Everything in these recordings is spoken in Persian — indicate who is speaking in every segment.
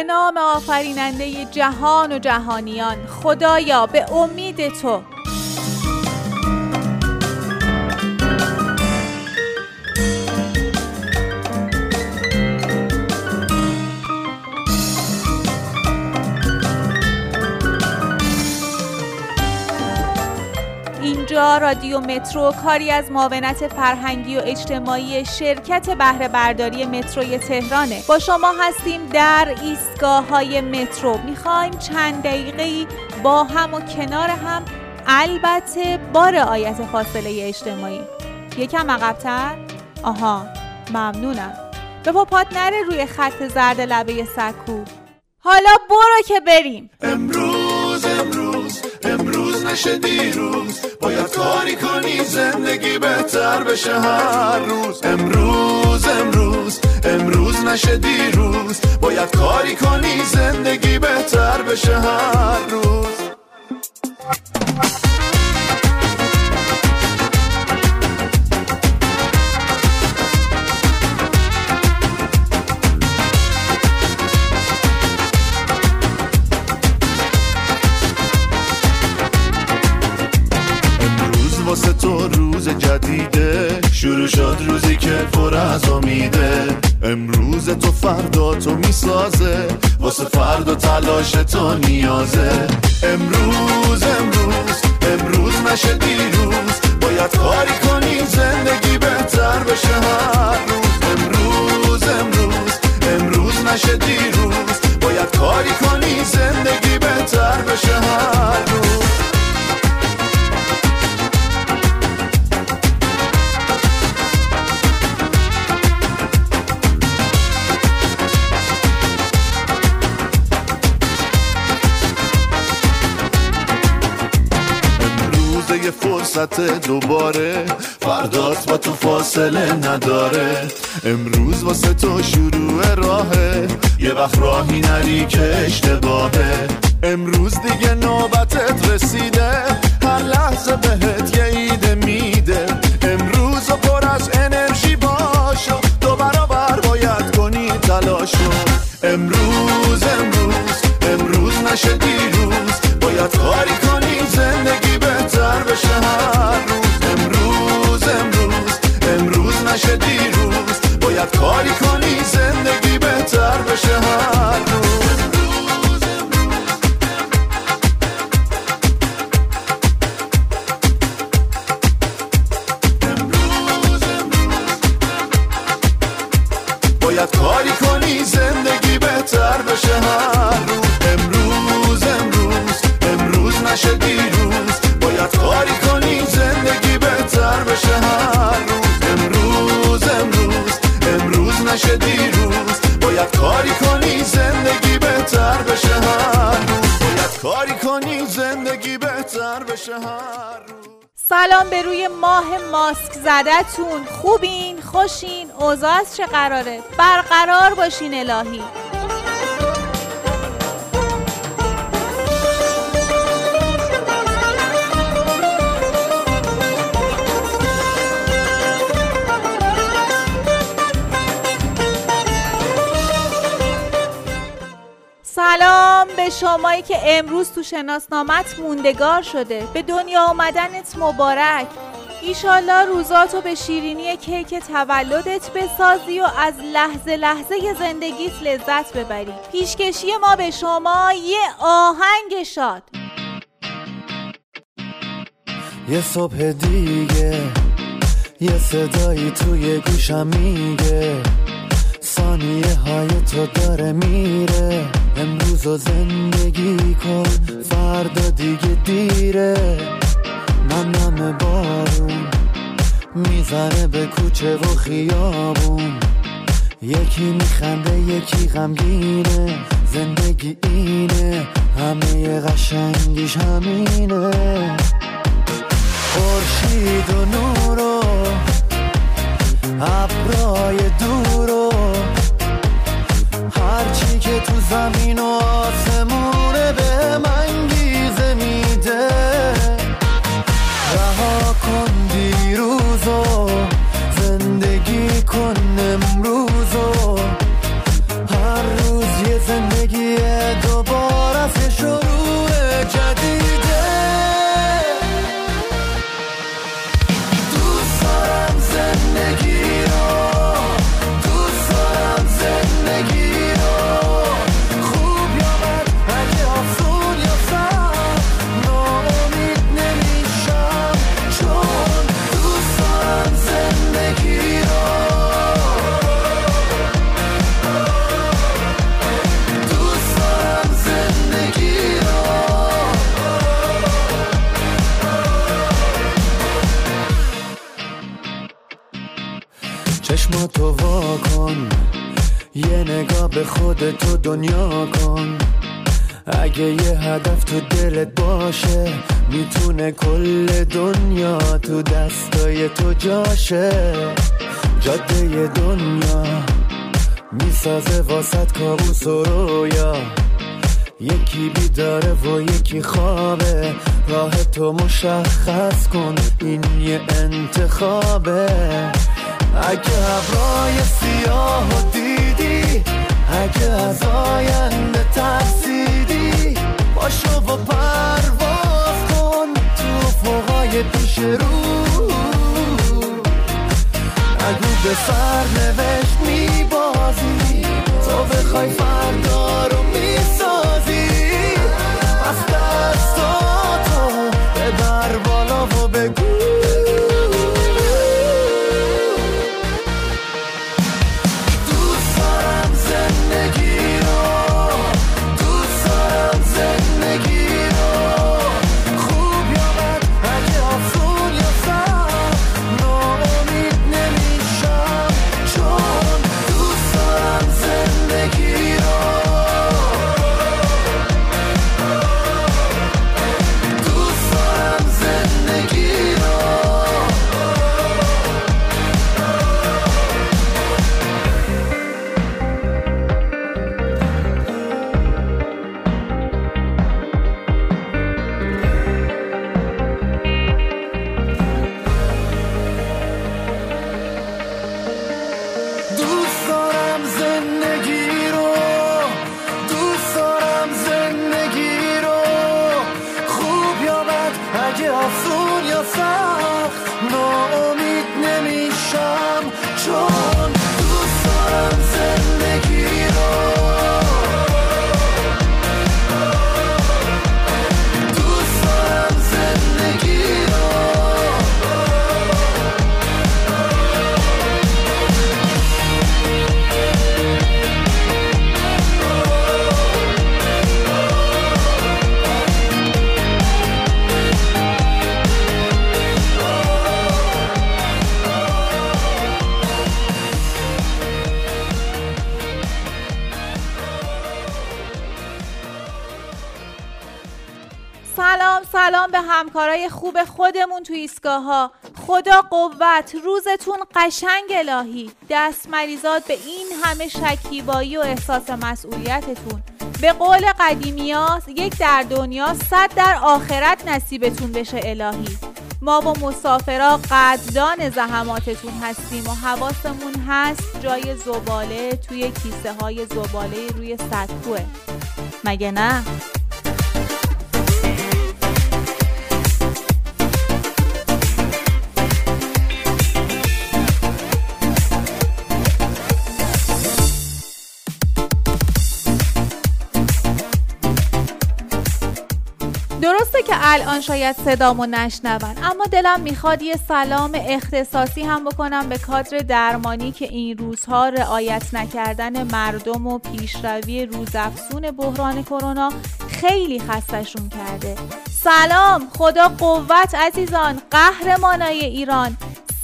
Speaker 1: به نام آفریننده جهان و جهانیان خدایا به امید تو. رادیو مترو کاری از معاونت فرهنگی و اجتماعی شرکت بهره برداری متروی تهرانه. با شما هستیم در ایستگاه های مترو. می‌خوایم چند دقیقه با هم و کنار هم البته با رعایت فاصله اجتماعی. یکم عقبتر؟ آها ممنونم. به پاپات نره روی خط زرد لبه سکو. حالا برو که بریم.
Speaker 2: امروز نشه دیروز. باید کاری کنی زندگی بهتر بشه هر روز. امروز امروز امروز نشه دیروز. باید کاری کنی زندگی بهتر بشه هر روز. شروع شد روزی که پر از امیده. امروز تو فردا تو می‌سازه. واسه فردا تلاش تو نیازه. امروز امروز امروز نشه دیروز. باید کاری کنی زندگی بهتر بشه هر روز. امروز امروز امروز نشه دیروز. باید کاری کنی زندگی بهتر بشه هر روز. یه فرصت دوباره. فردات با تو فاصله نداره. امروز واسه تو شروع راهه. یه وقت راهی نری که اشتباهه. امروز دیگه نوبتت رسیده. هر لحظه بهت یه ایده میده. امروز و پر از انرژی باشو. دو برابر باید کنی تلاشو. امروز امروز امروز نشه دیروز. باید کاری کنی. دیروز باید کاری کنی زندگی بهتر بشه هر روز. باید کاری کنی زندگی بهتر بشه هر روز.
Speaker 1: سلام به روی ماه ماسک زدتون خوبین؟ خوشین؟ اوضاع چه قراره؟ برقرار باشین الهی. سلام به شمایی که امروز تو شناسنامت موندگار شده. به دنیا آمدنت مبارک. ایشالله روزاتو به شیرینی کیک تولدت بسازی و از لحظه لحظه زندگیت لذت ببری. پیشکشی ما به شما یه آهنگ شاد.
Speaker 3: یه صبح دیگه یه صدایی توی گوشم میگه. ثانیه های تو داره میره. امروز زندگی کن فردا دیگه دیره. نم نم بارون می‌زنه به کوچه و خیابون. یکی میخنده یکی غمگینه زندگی اینه همه قشنگیش همینه. خورشید و نور و ابرای دور و هرچی که تو زمین و آسمونه به خودتو دنیا کن. اگه یه هدف تو دلت باشه می‌تونه کل دنیا تو دستای تو جاشه. جاده دنیا می‌سازه واسط کابوس و رویا. یکی بیداره و یکی خوابه. راه تو مشخص کن این یه انتخابه. اگه ابرای سیاه رو. اگه به سر نوشت میبازی. تو بخوای فردا خوب
Speaker 1: خودمون تو ایستگاه ها خدا قوت روزتون قشنگ الهی. دست مریزاد به این همه شکیبایی و احساس مسئولیتتون. به قول قدیمیاس یک در دنیا صد در آخرت نصیبتون بشه الهی. ما با مسافرا قدردان زحماتتون هستیم و حواسمون هست جای زباله توی کیسه های زباله روی سطوه مگه نه؟ درسته که الان شاید صدامو نشنون. اما دلم می‌خواد یه سلام اختصاصی هم بکنم به کادر درمانی که این روزها رعایت نکردن مردم و پیشروی روزافزون بحران کرونا خیلی خستشون کرده. سلام خدا قوت عزیزان قهرمانای ایران.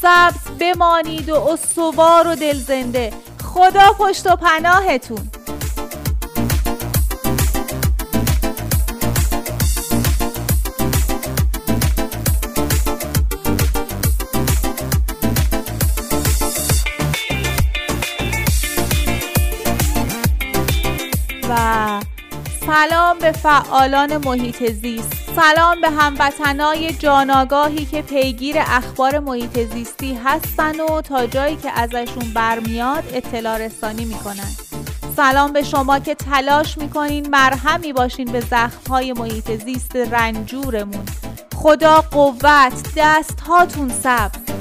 Speaker 1: سبز بمانید و استوار و دلزنده. خدا پشت و پناهتون. سلام به فعالان محیط زیست. سلام به هموطنای جاناگاهی که پیگیر اخبار محیط زیستی هستن و تا جایی که ازشون برمیاد اطلاع رسانی می‌کنن. سلام به شما که تلاش می‌کنین مرهمی باشین به زخمهای محیط زیست رنجورمون. خدا قوت دست هاتون سبز.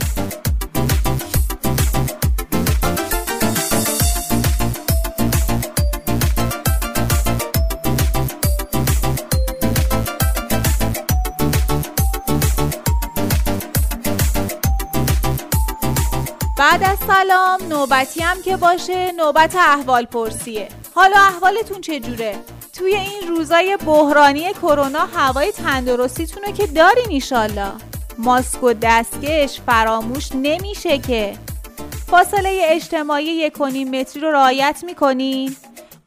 Speaker 1: بعد از سلام نوبتی هم که باشه نوبت احوال پرسیه. حالا احوالتون چجوره؟ توی این روزای بحرانی کرونا هوای تندرستیتون رو که دارین ایشالله ماسک و دستکش فراموش نمیشه که. فاصله اجتماعی یک و نیم متری رو رعایت می‌کنین؟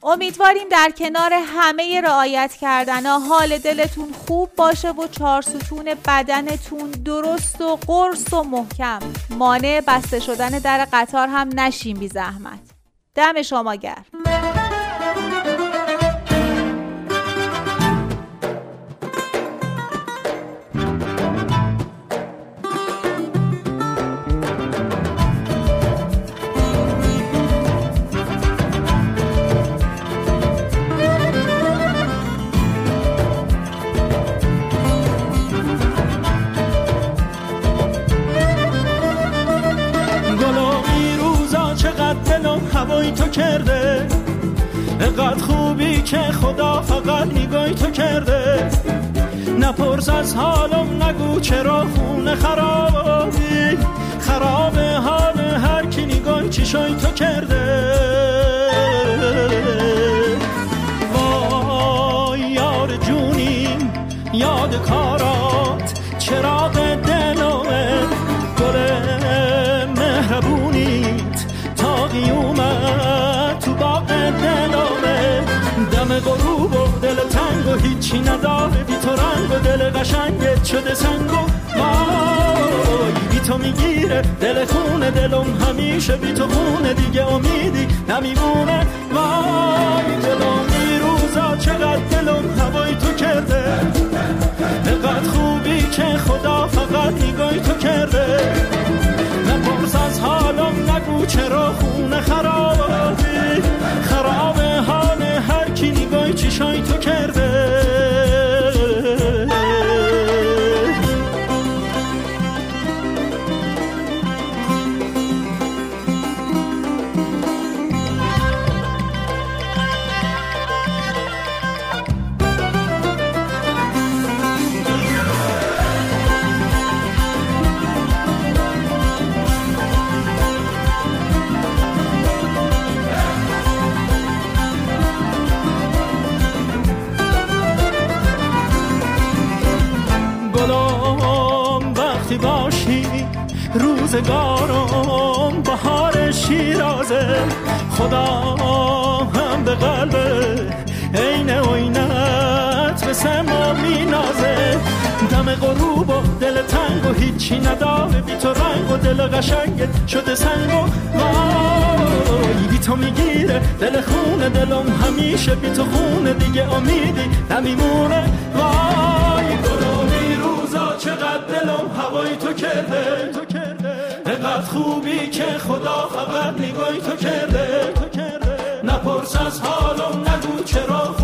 Speaker 1: امیدواریم در کنار همه رعایت کردن. حال دلتون خوب باشه و چهار ستون بدنتون درست و قرص و محکم. مانع بسته شدن در قطار هم نشیم بی زحمت. دم شما گرم.
Speaker 4: که خدا فقط نگاهی تو کرده. نپرس از حالم نگو چرا خونه خرابی. خراب حال هر کی نگاهی چشای تو کرده. وای یار جونیم یاد کارات چراغ دل تنگ و هیچی نداره. بی تو رنگ و دل قشنگت شده سنگ و وای بی تو می‌گیره دل خونه دلم همیشه بی تو خونه. دیگه امیدی نمیمونه. وای دلم روزا چقدر دلم هوای تو کرده. نقدر خوبی که خدا فقط نگاهی تو کرده. نپرس از حالم نگو چرا خونه خرابی. خراب کی نگاهی چشای تو کرده. هیچی نداره. بی تو رنگ و دل قشنگت شده سنگ و وای بی تو می‌گیره. دل خونه دلم همیشه بی تو خونه دیگه امیدی نمیمونه. وای گلومی روزا. چقدر دلم هوای تو کرده. انقدر خوبی که خدا فقط نگاهی تو کرده. نپرس از حالم. نگو چرا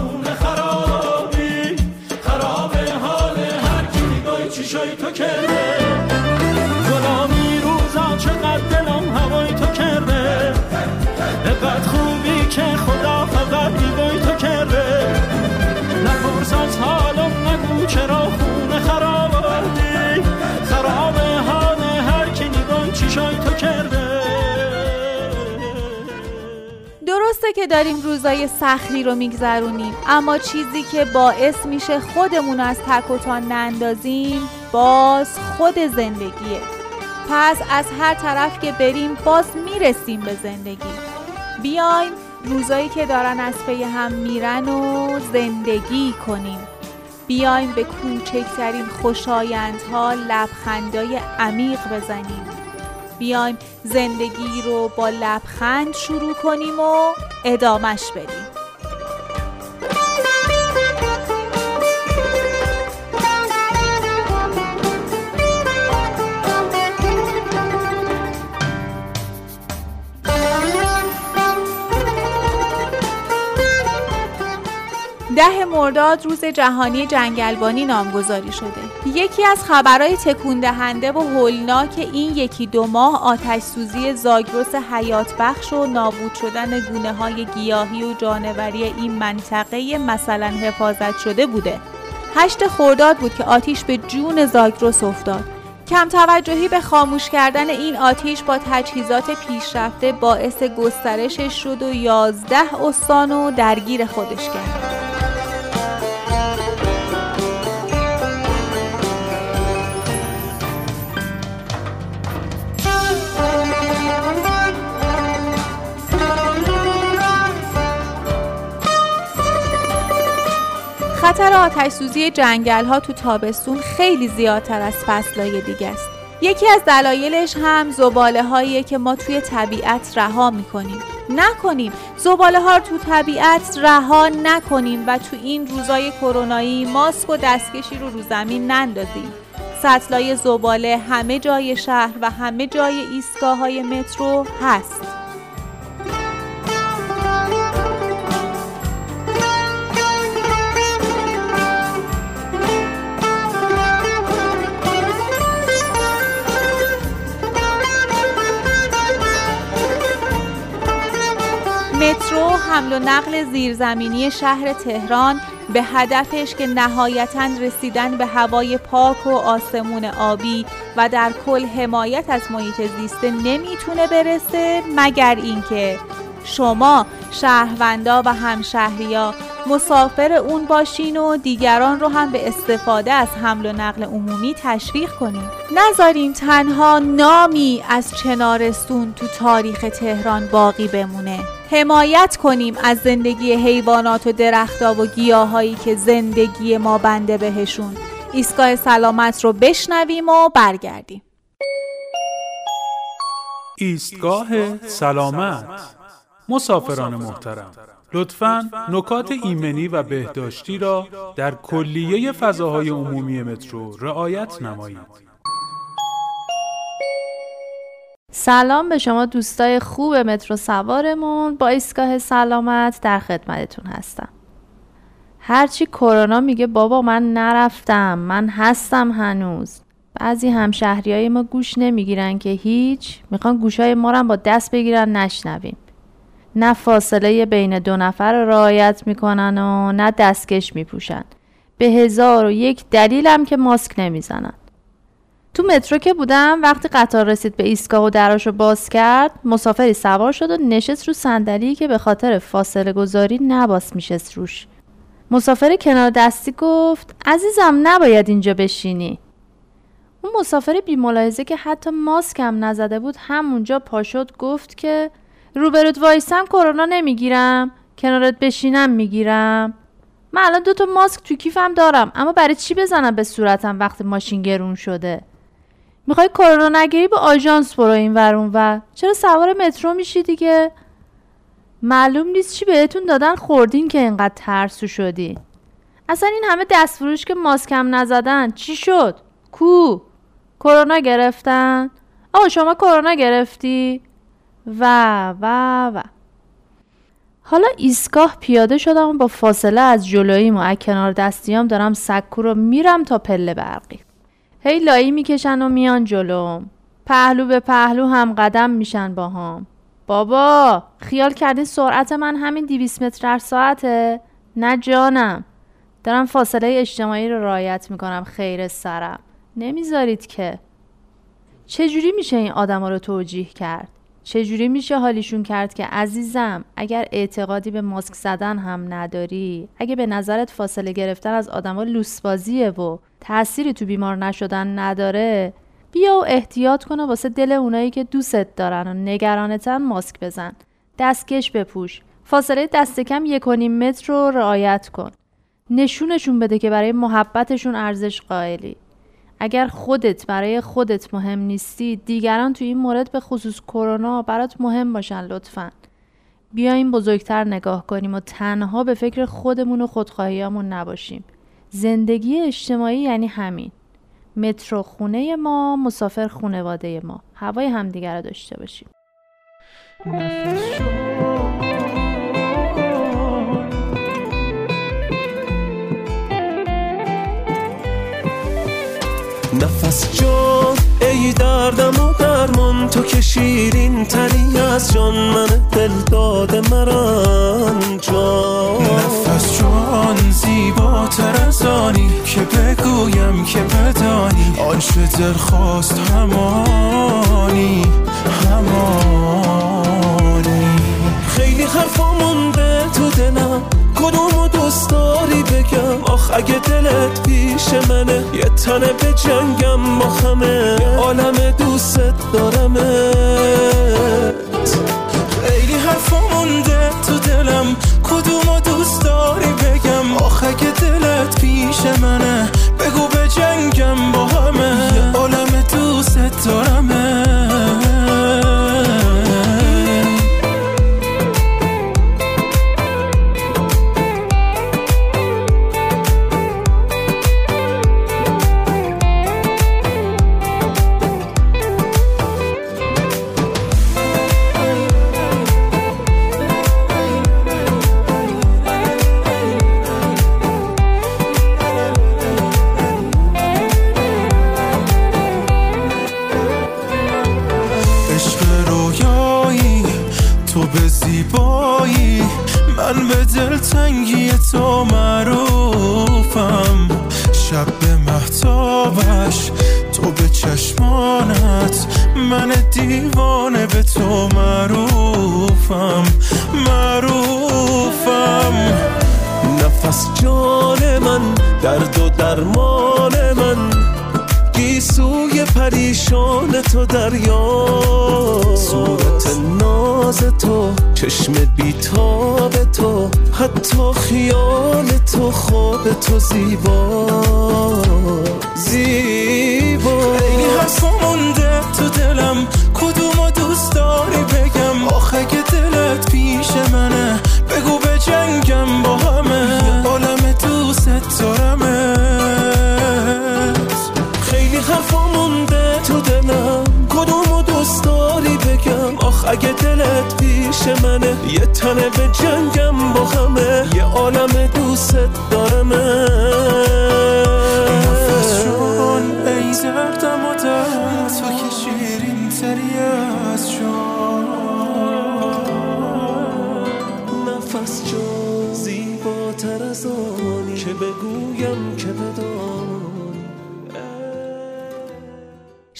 Speaker 4: که
Speaker 1: داریم روزای سختی رو میگذرونیم اما چیزی که باعث میشه خودمون از تک و تا نندازیم باز خود زندگیه. پس از هر طرف که بریم باز می‌رسیم به زندگی. بیایم روزایی که دارن از پی هم میرن و زندگی کنیم. بیایم به کوچکترین خوشایندها لبخندای عمیق بزنیم. بیایم زندگی رو با لبخند شروع کنیم و ادامش بدیم. ده مرداد روز جهانی جنگلبانی نامگذاری شده. یکی از خبرهای تکون دهنده و هولناک این یکی دو ماه آتش سوزی زاگرس حیات بخش و نابود شدن گونه های گیاهی و جانوری این منطقه مثلا حفاظت شده بوده. هشت خورداد بود که آتیش به جون زاگرس افتاد. کم توجهی به خاموش کردن این آتیش با تجهیزات پیشرفته باعث گسترشش شد و یازده استان و درگیر خودش کرد. خطر آتش سوزی جنگل ها تو تابستون خیلی زیادتر از فصلهای دیگه است. یکی از دلایلش هم زباله هاییه که ما توی طبیعت رها می‌کنیم. نکنیم. زباله ها تو طبیعت رها نکنیم و تو این روزای کرونایی ماسک و دستکشی رو رو زمین نندازیم. سطلای زباله همه جای شهر و همه جای ایستگاه های مترو هست. حمل و نقل زیرزمینی شهر تهران به هدفش که نهایتا رسیدن به هوای پاک و آسمون آبی و در کل حمایت از محیط زیسته نمی‌تونه برسه مگر اینکه شما شهروندا و همشهریا مسافر اون باشین و دیگران رو هم به استفاده از حمل و نقل عمومی تشویق کنیم نذاریم تنها نامی از چنارستون تو تاریخ تهران باقی بمونه. حمایت کنیم از زندگی حیوانات و درختها و گیاهایی که زندگی ما بنده بهشون. ایستگاه سلامت رو بشنویم و برگردیم.
Speaker 5: ایستگاه سلامت. مسافران محترم. لطفا نکات ایمنی و بهداشتی را در کلیه فضاهای عمومی مترو رعایت نمایید.
Speaker 6: سلام به شما دوستای خوب مترو سوارمون با ایستگاه سلامت در خدمتتون هستم. هرچی کرونا میگه بابا من نرفتم من هستم هنوز بعضی همشهری ما گوش نمی‌گیرن که هیچ می‌خوان گوشای ما رو با دست بگیرن نشنویم نه فاصله بین دو نفر رو رعایت می‌کنن و نه دستکش میپوشن. به هزار و یک دلیلم که ماسک نمی‌زنن. تو مترو که بودم وقتی قطار رسید به ایستگاه و دراشو باز کرد مسافری سوار شد و نشست رو صندلی که به خاطر فاصله گذاری نباس میشست روش. مسافر کنار دستی گفت عزیزم نباید اینجا بشینی. اون مسافر بی ملاحظه که حتی ماسک هم نزده بود همونجا پاشد گفت که روبروت وایسم کرونا نمی‌گیرم. کنارت بشینم می‌گیرم. من الان دوتا ماسک تو کیفم دارم اما برای چی بزنم به صورتم وقتی ماشین گرون شده؟ می‌خوای کرونا نگیری به آژانس برو این ورون و چرا سوار مترو میشی دیگه؟ معلوم نیست چی بهتون دادن خوردین که اینقدر ترسو شدی. اصلا این همه دستفروش که ماسکم نزدن چی شد؟ کو؟ کرونا گرفتن؟ آقا شما کرونا گرفتی؟ و و و. حالا ایستگاه پیاده شدم با فاصله از جلوییم و کنار دستیام دارم سکو رو میرم تا پله برقی. هی لایی می‌کشن و میان جلوم پهلو به پهلو هم قدم میشن با هم بابا خیال کردین سرعت من همین 200 متر در ساعته؟ نه جانم. دارم فاصله اجتماعی رو رعایت می‌کنم خیر سرم. نمی‌ذارید که. چجوری میشه این آدما رو توجیه کرد؟ چجوری میشه حالیشون کرد که عزیزم اگر اعتقادی به ماسک زدن هم نداری اگه به نظرت فاصله گرفتن از آدما لوسبازیه و تأثیری تو بیمار نشدن نداره بیا و احتیاط کنه واسه دل اونایی که دوستت دارن و نگرانتن ماسک بزن. دستکش بپوش. فاصله دست کم یک متر رو رعایت کن. نشونشون بده که برای محبتشون ارزش قائلی. اگر خودت برای خودت مهم نیستی دیگران تو این مورد به خصوص کرونا برات مهم باشن لطفا. بیایم بزرگتر نگاه کنیم و تنها به فکر خودمون و خودخواهیامون نباشیم. زندگی اجتماعی یعنی همین. مترو خونه ما مسافر خونواده ما. هوای همدیگر داشته باشیم.
Speaker 7: نفس جان ای دردم و درمان تو که شیرین تری از جان من دل داده مران جان.
Speaker 8: نفس جان زیباتر از آنی که بگویم که بدانی. آنچه دل خواست همانی همانی.
Speaker 7: خیلی حرفا مونده تو دلم. کدومو دوست داری بگم؟ آخ اگه دلت پیش منه یه تنه به جنگم با همه عالم دوستت دارم
Speaker 8: خیلی حرفا مونده تو دلم. کدومو دوست داری بگم؟ آخ اگه دلت پیش منه بگو به جنگم با همه عالم دوستت دارمه. خوابش تو به چشمانت من دیوانه به تو معروفم معروفم.
Speaker 7: نفس جان من درد و درمان من گیسوی پریشان تو دریا. صورت ناز تو چشم بیتاب تو حتی خیال تو خواب تو زیبا. زیبا.
Speaker 8: خیلی حرفا مونده تو دلم کدوم دوست داری بگم؟ آخه که پیش منه.
Speaker 7: یه تنه به جنگم با همه. یه عالم دوست دارمه.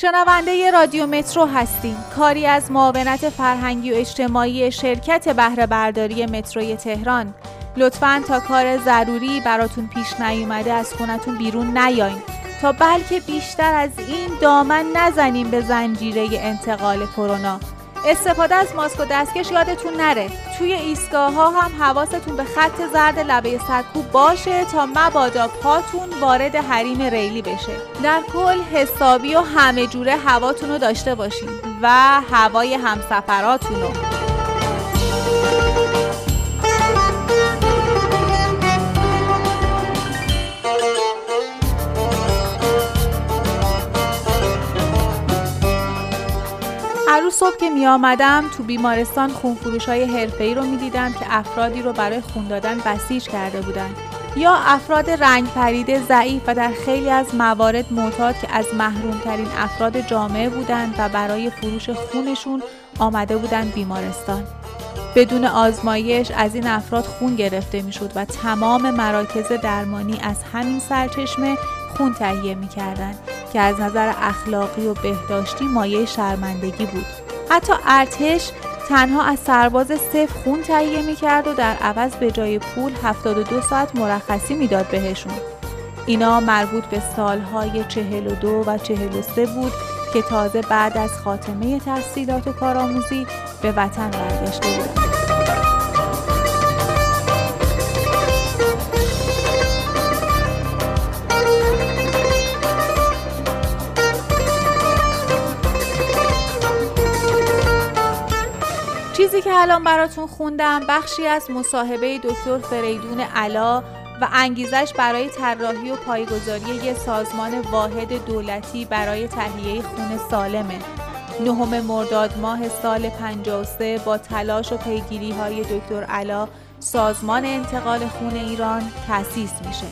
Speaker 1: شنونده رادیو مترو هستیم. کاری از معاونت فرهنگی و اجتماعی شرکت بهره برداری متروی تهران. لطفا تا کار ضروری براتون پیش نیومده از خونتون بیرون نیاین. تا بلکه بیشتر از این دامن نزنیم به زنجیره انتقال کرونا. استفاده از ماسک و دستکش یادتون نره. توی ایستگاه ها هم حواستون به خط زرد لبه سرکوب باشه تا مبادا پاتون وارد حریم ریلی بشه. در کل حسابی و همه جوره هواتون رو داشته باشین و هوای همسفراتون رو هر روز صبح که می آمدم تو بیمارستان خونفروش های حرفه‌ای رو می دیدم که افرادی رو برای خون دادن بسیج کرده بودند یا افراد رنگ پریده ضعیف و در خیلی از موارد معتاد که از محرومترین افراد جامعه بودند و برای فروش خونشون آمده بودند بیمارستان. بدون آزمایش از این افراد خون گرفته می‌شد و تمام مراکز درمانی از همین سرچشمه خون تهیه می‌کردند که از نظر اخلاقی و بهداشتی مایه شرمندگی بود. حتی ارتش تنها از سرباز صفر خون تهیه می‌کرد و در عوض به جای پول 72 ساعت مرخصی می‌داد بهشون. اینا مربوط به سالهای 42 و 43 بود که تازه بعد از خاتمه تحصیلات و کارآموزی به وطن برگشته بودند. چیزی که الان براتون خوندم بخشی از مصاحبه دکتر فریدون علا و انگیزش برای طراحی و پایگذاری یک سازمان واحد دولتی برای تهیه خون سالمه. نهم مرداد ماه سال 53 با تلاش و پیگیری های دکتر علا سازمان انتقال خون ایران تأسیس میشه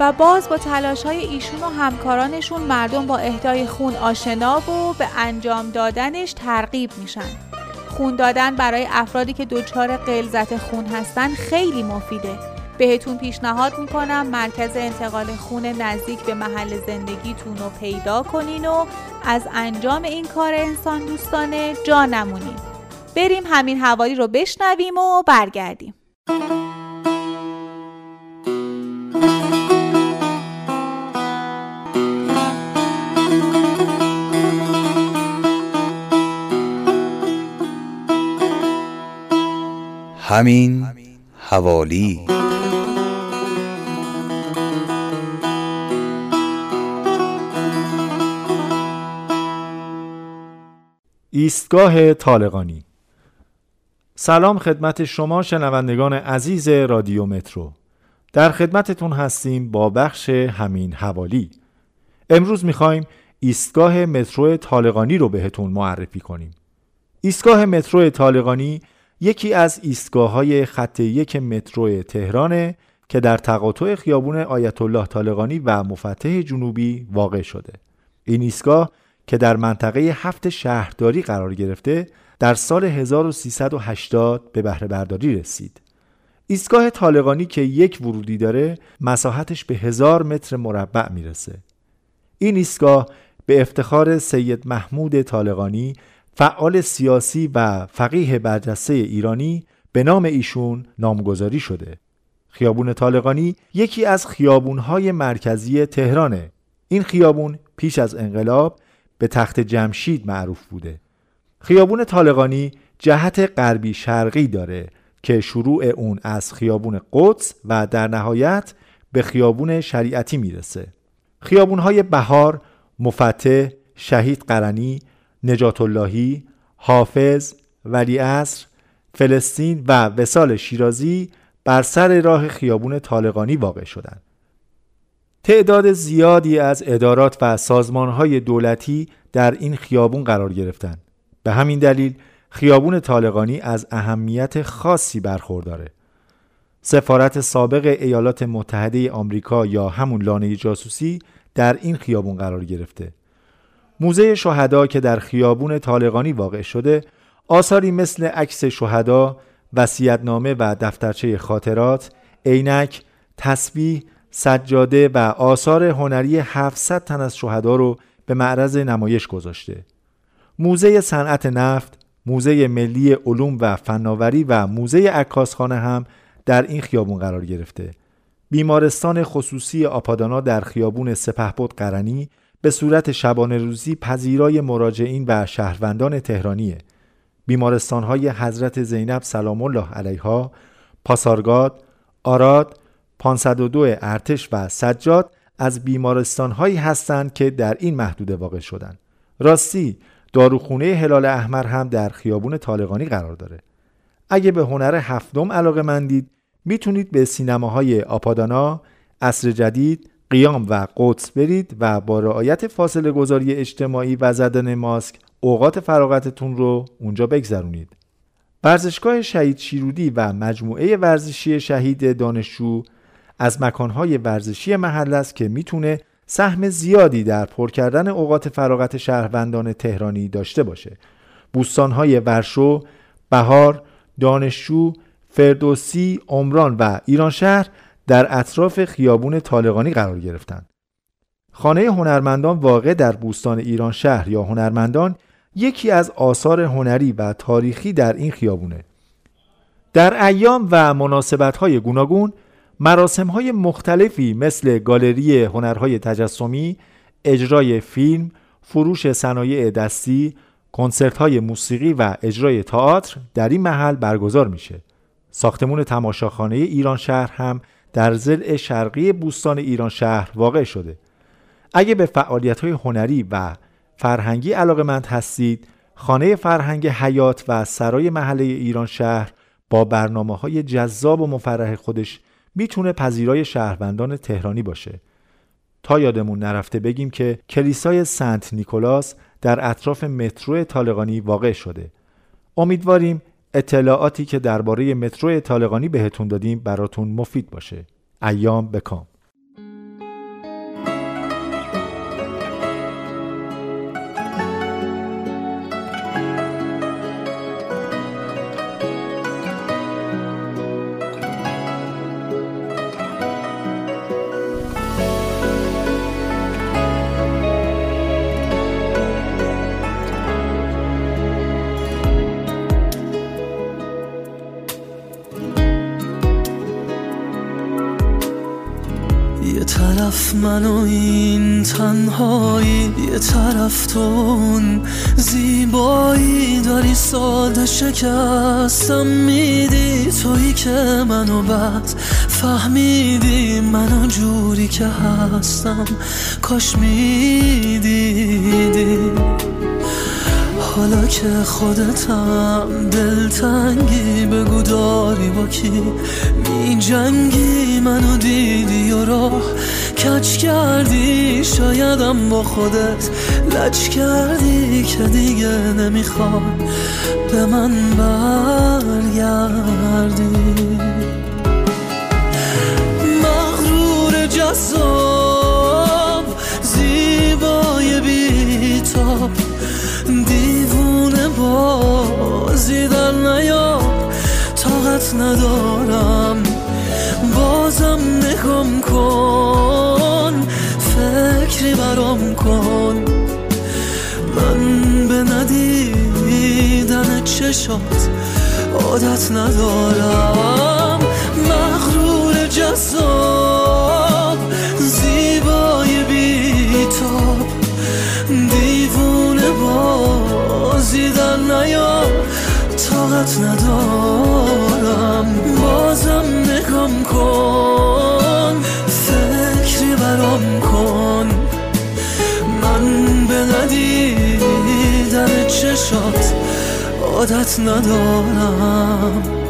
Speaker 1: و باز با تلاش های ایشون و همکارانشون مردم با اهدای خون آشنا و به انجام دادنش ترغیب میشن. خون دادن برای افرادی که دچار غلظت خون هستن خیلی مفیده. بهتون پیشنهاد می‌کنم مرکز انتقال خون نزدیک به محل زندگیتون رو پیدا کنین و از انجام این کار انسان دوستانه جا نمونین. بریم همین حوالی رو بشنویم و برگردیم.
Speaker 9: همین حوالی.
Speaker 10: ایستگاه طالقانی. سلام خدمت شما شنوندگان عزیز رادیو مترو. در خدمتتون هستیم با بخش همین حوالی. امروز می‌خوایم ایستگاه مترو طالقانی رو بهتون معرفی کنیم. ایستگاه مترو طالقانی یکی از ایستگاه های خط یک مترو تهرانه که در تقاطع خیابون آیت الله طالقانی و مفتح جنوبی واقع شده. این ایستگاه که در منطقه هفت شهرداری قرار گرفته در سال 1380 به بهره برداری رسید. ایستگاه طالقانی که یک ورودی داره مساحتش به هزار متر مربع می‌رسه. این ایستگاه به افتخار سید محمود طالقانی فعال سیاسی و فقیه برجسته ایرانی به نام ایشون نامگذاری شده. خیابون طالقانی یکی از خیابونهای مرکزی تهرانه. این خیابون پیش از انقلاب به تخت جمشید معروف بوده. خیابون طالقانی جهت غربی شرقی داره که شروع اون از خیابون قدس و در نهایت به خیابون شریعتی می‌رسه. خیابونهای بهار، مفتح، شهید قرنی، نجات اللهی، حافظ، ولی عصر، فلسطین و وسال شیرازی بر سر راه خیابون طالقانی واقع شدند. تعداد زیادی از ادارات و سازمانهای دولتی در این خیابون قرار گرفتند. به همین دلیل خیابون طالقانی از اهمیت خاصی برخورداره. سفارت سابق ایالات متحده آمریکا یا همون لانه جاسوسی در این خیابون قرار گرفته. موزه شهدا که در خیابون طالقانی واقع شده آثاری مثل عکس شهدا، وصیت‌نامه و دفترچه خاطرات، عینک، تسبیح، سجاده و آثار هنری 700 تن از شهدا رو به معرض نمایش گذاشته. موزه صنعت نفت، موزه ملی علوم و فناوری و موزه عکاسخانه هم در این خیابون قرار گرفته. بیمارستان خصوصی آپادانا در خیابون سپهبد قرنی به صورت شبانه روزی پذیرای مراجعین و شهروندان تهرانیه. بیمارستانهای حضرت زینب سلام الله علیها، پاسارگاد، آراد، 502 ارتش و سجاد از بیمارستانهایی هستند که در این محدوده واقع شدند. راستی داروخونه هلال احمر هم در خیابون طالقانی قرار داره. اگه به هنر هفتم علاقه مندید می‌تونید به سینماهای آپادانا، اصر جدید، قیام و قدس برید و با رعایت فاصله گذاری اجتماعی و زدن ماسک اوقات فراغتتون رو اونجا بگذرونید. ورزشگاه شهید شیرودی و مجموعه ورزشی شهید دانشجو از مکانهای ورزشی محل است که می‌تونه سهم زیادی در پر کردن اوقات فراغت شهروندان تهرانی داشته باشه. بوستانهای ورشو، بهار، دانشجو، فردوسی، عمران و ایران شهر در اطراف خیابون طالقانی قرار گرفتند. خانه هنرمندان واقع در بوستان ایران شهر یا هنرمندان یکی از آثار هنری و تاریخی در این خیابونه. در ایام و مناسبت های گوناگون مراسم های مختلفی مثل گالری هنرهای تجسمی، اجرای فیلم، فروش صنایع دستی، کنسرت های موسیقی و اجرای تئاتر در این محل برگزار میشه. ساختمون تماشاخانه ایران شهر هم در ضلع شرقی بوستان ایران شهر واقع شده. اگه به فعالیت های هنری و فرهنگی علاقه مند هستید، خانه فرهنگ حیات و سرای محله ایران شهر با برنامه های جذاب و مفرح خودش می‌تونه پذیرای شهروندان تهرانی باشه. تا یادمون نرفته بگیم که کلیسای سنت نیکولاس در اطراف مترو طالقانی واقع شده. امیدواریم اطلاعاتی که درباره مترو طالقانی بهتون دادیم براتون مفید باشه. ایام بکام.
Speaker 11: من و این تنهایی یه طرف تون زیبایی داری ساده شکستم. میدی تویی که منو بعد فهمیدی منو جوری که هستم. کاش می‌دیدی. حالا که خودتم دلتنگی بگو داری با کی؟ می جنگی منو دیدی و راه کچ کردی شایدم با خودت لچ کردی که دیگه نمی‌خواد به من برگردی. مغرور جذاب زیبای بیتاب دیوونه بازی در نیار طاقت ندارم. بازم نگم کن فکری برام کن. من به ندیدن چشات عادت ندارم. مغرور جذاب زیبای بیتاب. دیوونه بازیدن نیا طاقت ندارم نگام کن فکری برام کن. من به ندیدن چشات عادت ندارم.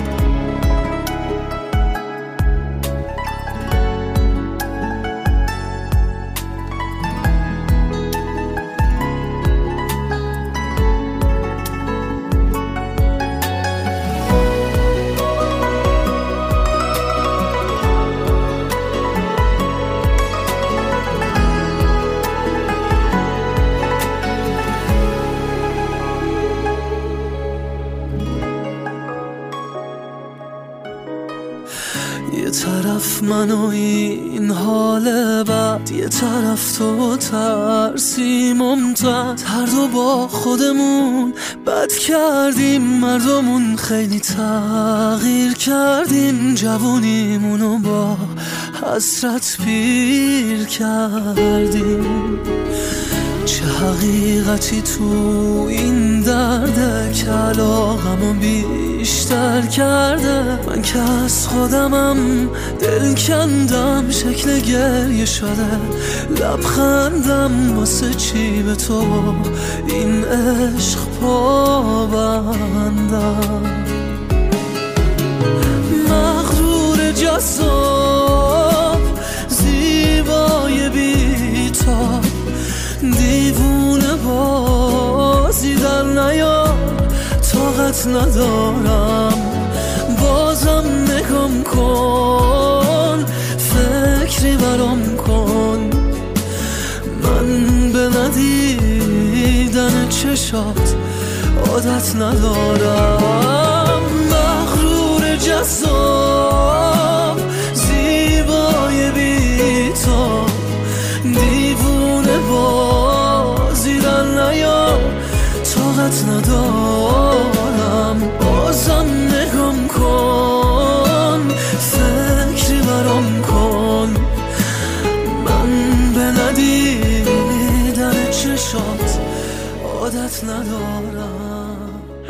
Speaker 11: یه طرف تو ترسی ممتد هر دو با خودمون بد کردیم. مردمون خیلی تغییر کردیم. جوونیمونو با حسرت پیر کردیم. چه حقیقتی تو این درده که علاقمو بیشتر کرده. من که از خودمم دل کندم شکل گریه شده. لبخندم واسه چی به تو این عشق پابندم؟ مغرور جذاب زیبای بیتاب. دیوونه بازی در نیام طاقت ندارم. بازم نگام کن. فکری برام کن. من به ندیدن چشات عادت ندارم. مغرور جذاب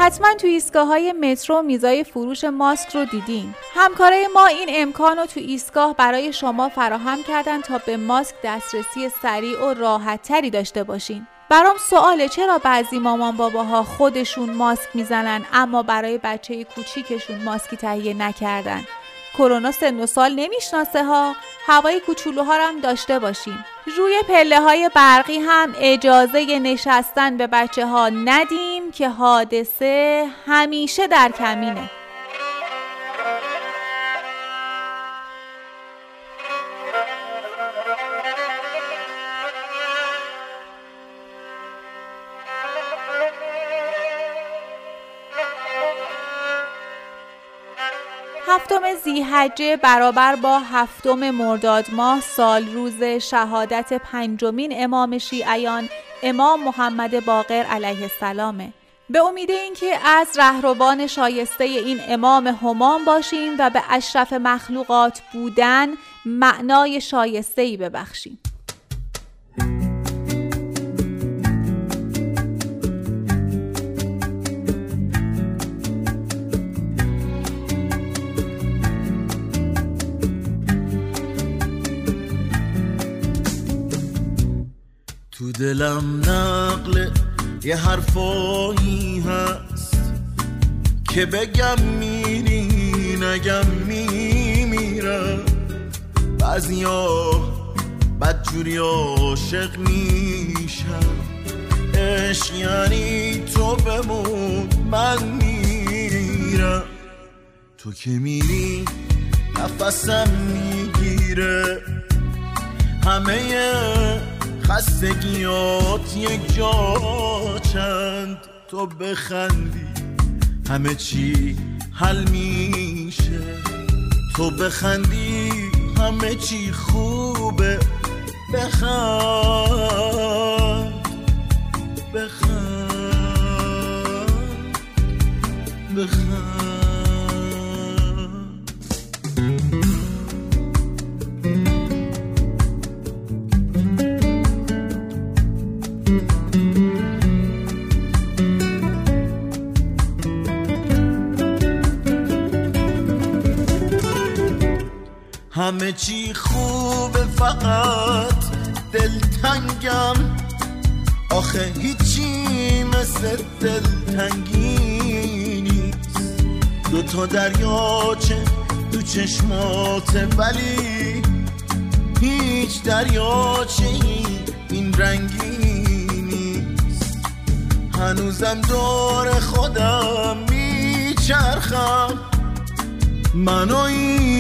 Speaker 1: حتما تو ایستگاه های مترو میزای فروش ماسک رو دیدین. همکارای ما این امکان رو تو ایستگاه برای شما فراهم کردن تا به ماسک دسترسی سریع و راحت تری داشته باشین. برام سواله چرا بعضی مامان باباها خودشون ماسک می‌زنن اما برای بچه کوچیکشون ماسکی تهیه نکردن؟ کرونا سن و سال نمی‌شناسه ها؟ هوای کوچولوها هم داشته باشیم روی پله های برقی هم اجازه نشستن به بچه ها ندیم که حادثه همیشه در کمینه. هفتم زیحجه برابر با هفتم مرداد ماه سال روز شهادت پنجمین امام شیعیان امام محمد باقر علیه السلامه به امید اینکه از رهروان شایسته این امام همام باشیم و به اشرف مخلوقات بودن معنای شایسته ای ببخشیم.
Speaker 2: دلم نقل یه حرفایی هست که بگم میری نگم میمیرم بعضیا بدجوری عاشق میشم عشق یعنی تو بمون من میرم. تو که میری نفسم می‌گیره. همه خستگیات یک جا چند تو بخندی. همه چی حل میشه. تو بخندی همه چی خوبه. بخند بخند چی خوبه فقط دلتنگم آخه هیچی مثل دلتنگی نیست. دو تا دریاچه تو چشمات ولی هیچ دریاچه این رنگی نیست. هنوزم دور خودم میچرخم. من و این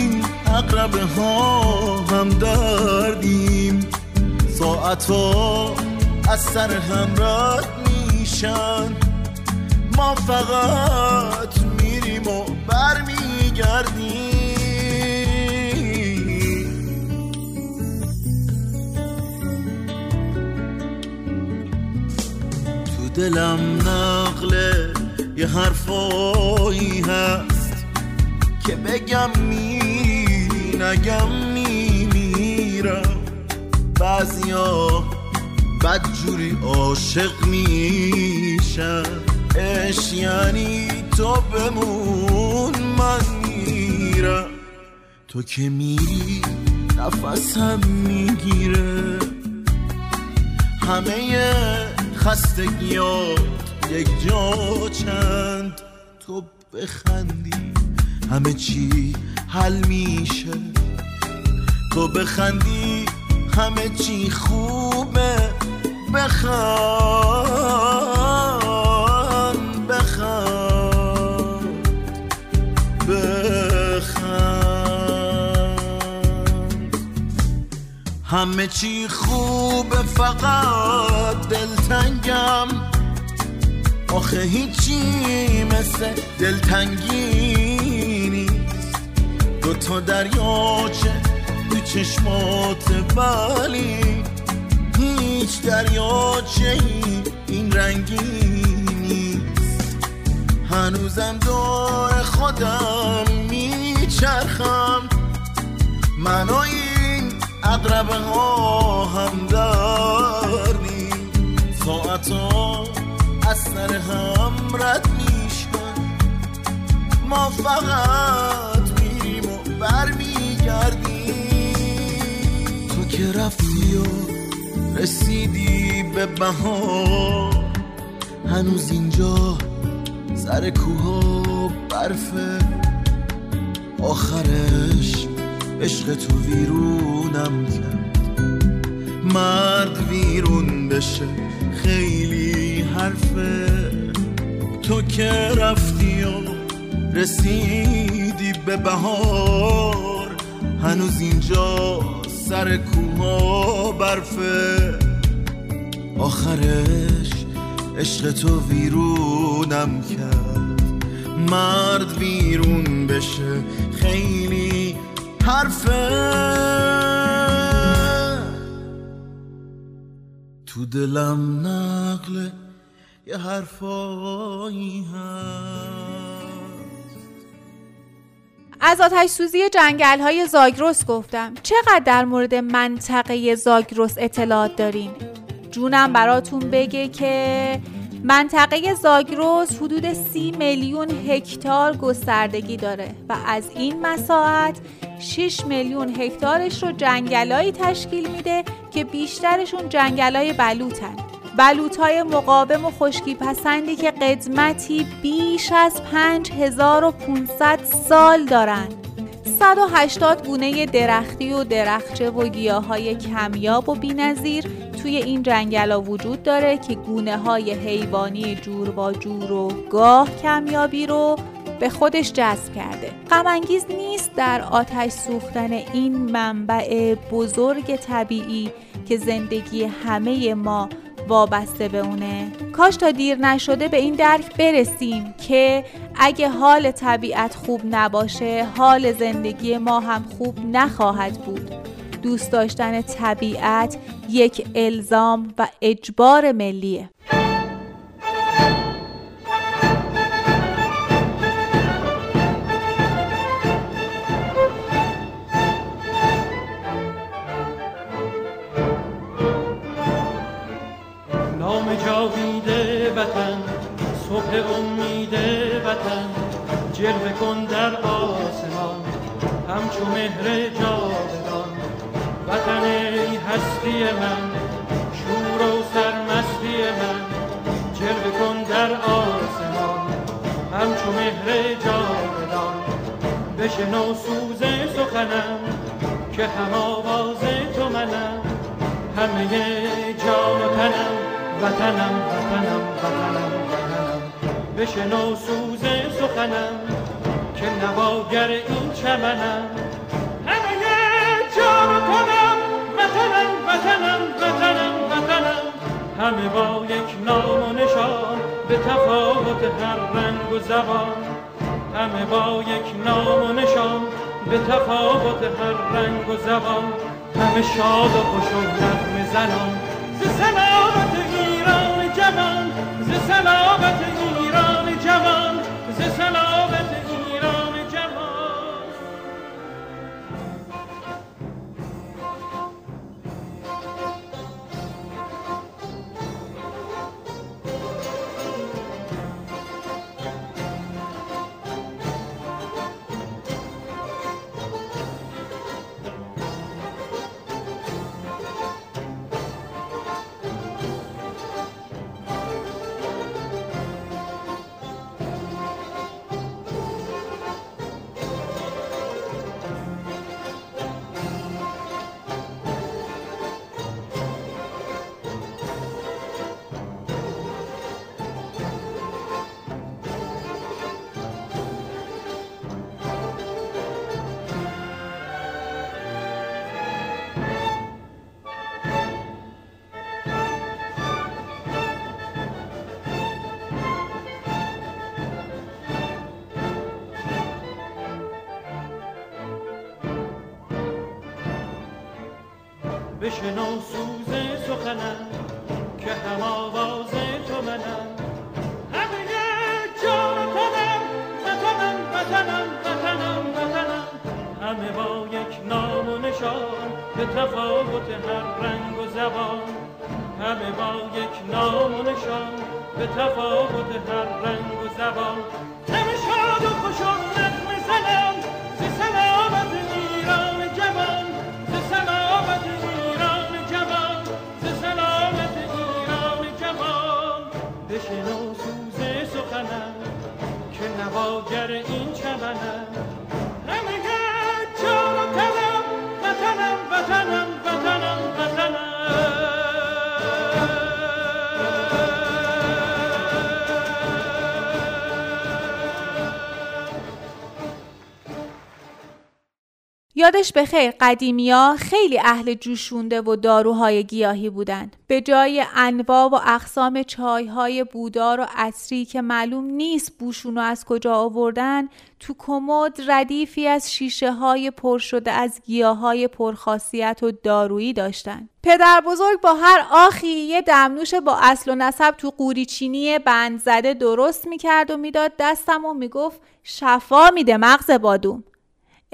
Speaker 2: اقربه ها هم دردیم. ساعت ها از سر هم رد میشن. ما فقط میریم و برمیگردیم. دلم نقله یه حرفایی هست که بگم میری نگم میمیرم بعضیا بدجوری عاشق میشن. اش یعنی تو بمون من میرم. تو که میری نفسم می‌گیره. همه خستگیات یک جا چند. تو بخندی. همه چی حل میشه. تو بخندی همه چی خوبه. بخند بخند بخند. همه چی خوبه فقط دلتنگم. آخه هیچی مثل دلتنگی تا دریاچه تو چشمات ولی هیچ دریاچه این رنگی نیست. هنوزم دور خودم میچرخم. من و این اقربه ها هم داریم ساعت ها از سر هم رد میشن ما فقط میریم و برمیگردیم تو که رفتی و رسیدی به بهار هنوز اینجا سر کوها برفه آخرش عشق تو ویرونم کرد. مرد ویرون بشه خیلی حرفه. تو که رفتی و رسیدی به بهار. هنوز اینجا سر کوها برفه. آخرش عشق تو ویرونم کرد. مرد ویرون بشه خیلی حرفه. تو دلم نقله یه حرفایی هست.
Speaker 1: از آتش سوزی جنگل های زاگرس گفتم چقدر در مورد منطقه زاگرس اطلاعات دارین؟ جونم براتون بگه که منطقه زاگرس حدود سی میلیون هکتار گستردگی داره و از این مساحت 6 میلیون هکتارش رو جنگلایی تشکیل میده که بیشترشون جنگلای بلوطن بلوطهای مقاوم و خشکی پسندی که قدمتی بیش از 5500 سال دارن 180 گونه درختی و درخچه و گیاهای کمیاب و بینظیر توی این جنگلا وجود داره که گونه های حیوانی جور با جور و گاه کمیابی رو به خودش جذب کرده. غمانگیز نیست در آتش سوختن این منبع بزرگ طبیعی که زندگی همه ما وابسته به اونه. کاش تا دیر نشده به این درک برسیم که اگه حال طبیعت خوب نباشه حال زندگی ما هم خوب نخواهد بود. دوست داشتن طبیعت یک الزام و اجبار ملیه.
Speaker 4: صبح امید وطن جلوه کن در آسمان همچو مهر جاودان. هستی من شور و سرمستی من جلوه کن در آسمان همچو مهر جاودان. بشنو سوز سخنم که هم آواز تو منم. همه جان و تنم وطنم وطنم وطنم. بشنو سوز سخنم که نواگر این چمنم. همه جان و تنم وطنم وطنم وطنم وطنم. همه با یک نام و نشان به تفاوت هر رنگ و زبان. همه با یک نام و نشان به تفاوت هر رنگ و زبان. همه شاد و خوش و نغمه زنان. ز سلامت ایران جوان ز سلامت ایران بشنو سوز سخنم که هم آواز تو منم. همه جان تنم وطنم وطنم وطنم وطنم همه با یک نام و نشان به تفاوت هر رنگ و زبان. همه با یک نام و نشان به تفاوت هر رنگ و زبان. همه شاد و خوش و نغمه زنم ز سخنم که نواگر این چمنم.
Speaker 1: یادش خیر قدیمیا خیلی اهل جوشونده و داروهای گیاهی بودند. به جای انواع و اقسام چایهای بودار و عصری که معلوم نیست بوشونو از کجا آوردن تو کمد ردیفی از شیشه های پر شده از گیاهای پرخاصیت و دارویی داشتند. پدر بزرگ با هر آخی یه دمنوش با اصل و نسب تو قوریچینی بند زده درست می‌کرد و می‌داد دستم و می‌گفت شفا میده مغز بادوم.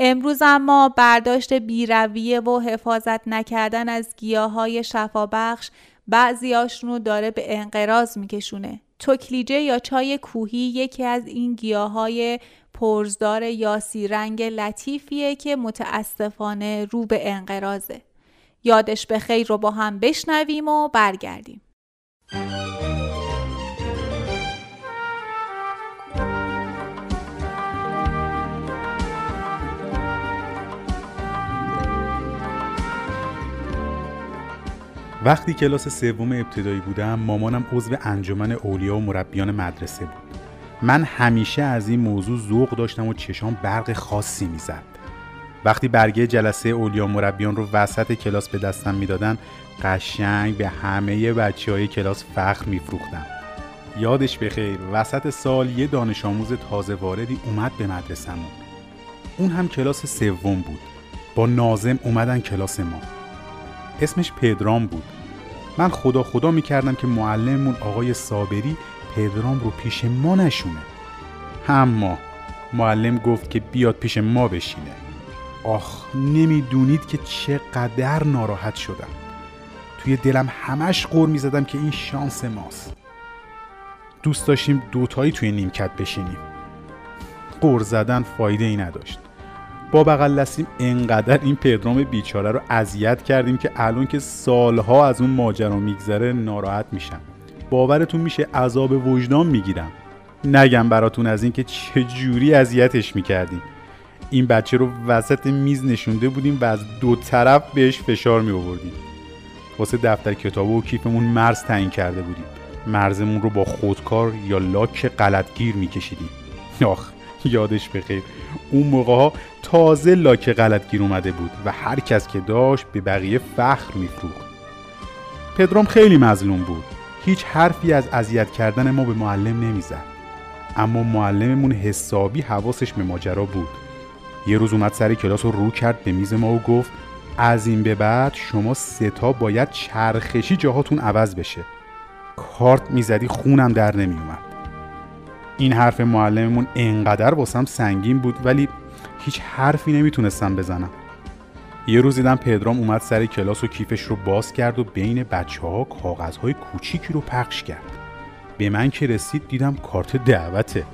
Speaker 1: امروز اما برداشت بیرویه و حفاظت نکردن از گیاهای شفابخش بعضیاشونو داره به انقراض میکشونه. توکلیجه یا چای کوهی یکی از این گیاهای پرزدار یاسی رنگ لطیفیه که متاسفانه رو به انقراضه. یادش به خیر رو با هم بشنویم و برگردیم.
Speaker 5: وقتی کلاس سوم ابتدایی بودم مامانم عضو انجمن اولیا و مربیان مدرسه بود. من همیشه از این موضوع ذوق داشتم و چشام برق خاصی می‌زد. وقتی برگه جلسه اولیا مربیان رو وسط کلاس به دستم می‌دادن قشنگ به همه بچه های کلاس فخر میفروختم. یادش بخیر وسط سال یه دانش آموز تازه واردی اومد به مدرسهمون. اون هم کلاس سوم بود. با نازم اومدن کلاس ما. اسمش پدرام بود. من خدا خدا می‌کردم که معلممون آقای صابری پدرام رو پیش ما نشونه. اما معلم گفت که بیاد پیش ما بشینه. آخ نمی‌دونید که چقدر ناراحت شدم. توی دلم همش قور می‌زدم که این شانس ماست. دوست داشتیم دوتایی توی نیمکت بشینیم. قور زدن فایده ای نداشت. با بغل دستیم انقدر این پدرام بیچاره رو اذیت کردیم که الان که سالها از اون ماجرا میگذره ناراحت میشم. باورتون میشه عذاب وجدان می‌گیرم. نگم براتون از اینکه چه جوری اذیتش می‌کردیم. این بچه رو وسط میز نشونده بودیم و از دو طرف بهش فشار می آوردیم واسه دفتر کتاب و کیفمون مرز تعیین کرده بودیم. مرزمون رو با خودکار یا لاک غلطگیر میکشیدیم. آخ یادش بخیر. اون موقع ها تازه لاک غلطگیر اومده بود و هر کس که داشت به بقیه فخر میفروخت. پدرام خیلی مظلوم بود. هیچ حرفی از اذیت کردن ما به معلم نمی‌زد. اما معلممون حسابی حواسش به ماجرا بود. یه روز اومد سر کلاس رو رو کرد به میز ما و گفت از این به بعد شما ستا باید چرخشی جاهاتون عوض بشه. کارت می‌زدی خونم در نمیومد این حرف معلممون انقدر واسم سنگین بود ولی هیچ حرفی نمی‌تونستم بزنم. یه روز دیدم پدرام اومد سر کلاس و کیفش رو باز کرد و بین بچه ها کاغذهای کوچیکی رو پخش کرد. به من که رسید دیدم کارت دعوته.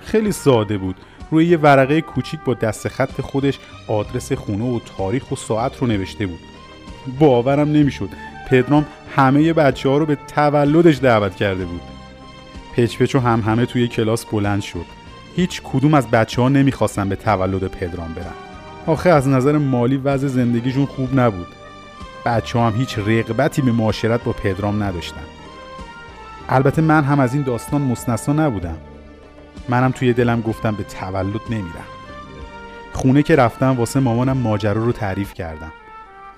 Speaker 5: خیلی ساده بود. روی یه ورقه کوچیک با دست خط خودش آدرس خونه و تاریخ و ساعت رو نوشته بود. باورم نمی‌شد. پدرام همه بچه ها رو به تولدش دعوت کرده بود. پچ پچ و هم همه توی کلاس بلند شد. هیچ کدوم از بچه ها نمی‌خواستن به تولد پدرام برن. آخه از نظر مالی وضع زندگیشون خوب نبود. بچه هم هیچ رقبتی به معاشرت با پدرام نداشتن. البته من هم از این داستان مستثنا نبودم. منم توی دلم گفتم به تولد نمیرم. خونه که رفتم واسه مامانم ماجرا رو تعریف کردم.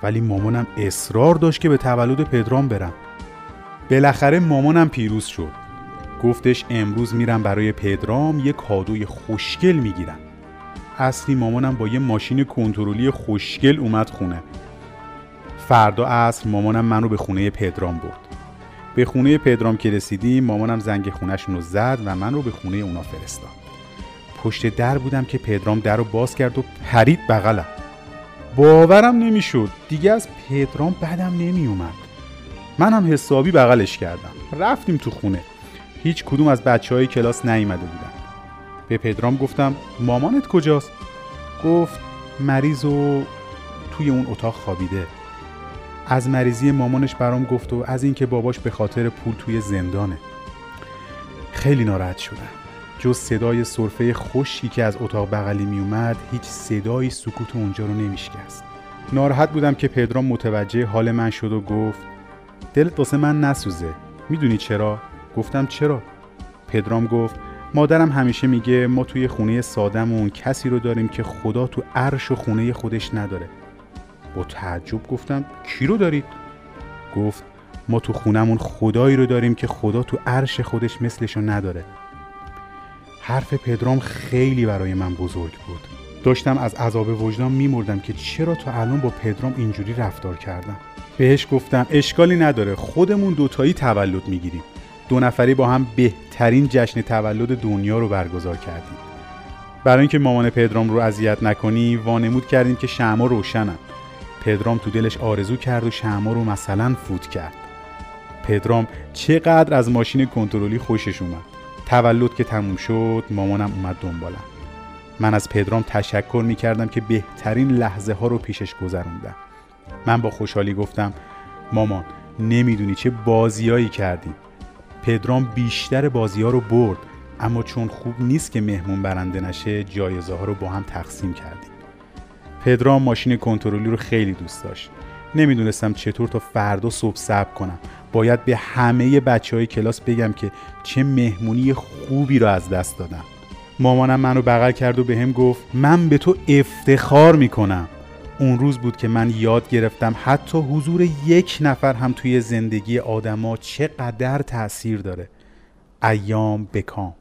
Speaker 5: ولی مامانم اصرار داشت که به تولد پدرام برم. بالاخره مامانم پیروز شد. گفتش امروز میرم برای پدرام یه کادوی خوشگل می‌گیرم. اصلی مامانم با یه ماشین کنترلی خوشگل اومد خونه. فردا عصر مامانم منو به خونه پدرام برد. به خونه پدرام که رسیدیم مامانم زنگ خونهشون رو زد و من رو به خونه اونا فرستاد. پشت در بودم که پدرام در رو باز کرد و پرید بغلم. باورم نمی‌شد. دیگه از پدرام بدم نمی اومد من هم حسابی بغلش کردم. رفتیم تو خونه. هیچ کدوم از بچه های کلاس نیامده بودن. به پدرام گفتم مامانت کجاست؟ گفت مریض و توی اون اتاق خوابیده. از مریضی مامانش برام گفت و از اینکه باباش به خاطر پول توی زندانه. خیلی ناراحت شدم. جز صدای صرفه خوشی که از اتاق بغلی می اومد هیچ صدایی سکوت اونجا رو نمیشکست. ناراحت بودم که پدرام متوجه حال من شد و گفت دلت واسه من نسوزه. می‌دونی چرا؟ گفتم چرا؟ پدرام گفت مادرم همیشه میگه ما توی خونه سادمون کسی رو داریم که خدا تو عرش و خونه خودش نداره. با تعجب گفتم کی رو دارید؟ گفت ما تو خونمون خدایی رو داریم که خدا تو عرش خودش مثلشو نداره. حرف پدرام خیلی برای من بزرگ بود. داشتم از عذاب وجدان میمردم که چرا تا الان با پدرام اینجوری رفتار کردم. بهش گفتم اشکالی نداره خودمون دوتایی تولد می‌گیریم. دو نفری با هم بهترین جشن تولد دنیا رو برگزار کردیم. برای اینکه مامان پدرام رو اذیت نکنی وانمود کردیم که شما روشنم پدرام تو دلش آرزو کرد و شما رو مثلا فوت کرد. پدرام چقدر از ماشین کنترلی خوشش اومد. تولد که تموم شد مامانم اومد دنبالم. من از پدرام تشکر می کردم که بهترین لحظه ها رو پیشش گذروندم. من با خوشحالی گفتم مامان نمی‌دونی چه بازیایی کردیم. پدرام بیشتر بازی ها رو برد اما چون خوب نیست که مهمون برنده نشه جایزه ها رو با هم تقسیم کردیم. پدرام ماشین کنترلی رو خیلی دوست داشت. نمی‌دونستم چطور تا فردا صبح صبر کنم. باید به همه بچه های کلاس بگم که چه مهمونی خوبی رو از دست دادم مامانم منو بغل کرد و به هم گفت من به تو افتخار می‌کنم. اون روز بود که من یاد گرفتم حتی حضور یک نفر هم توی زندگی آدما چقدر تاثیر داره. ایام بکام.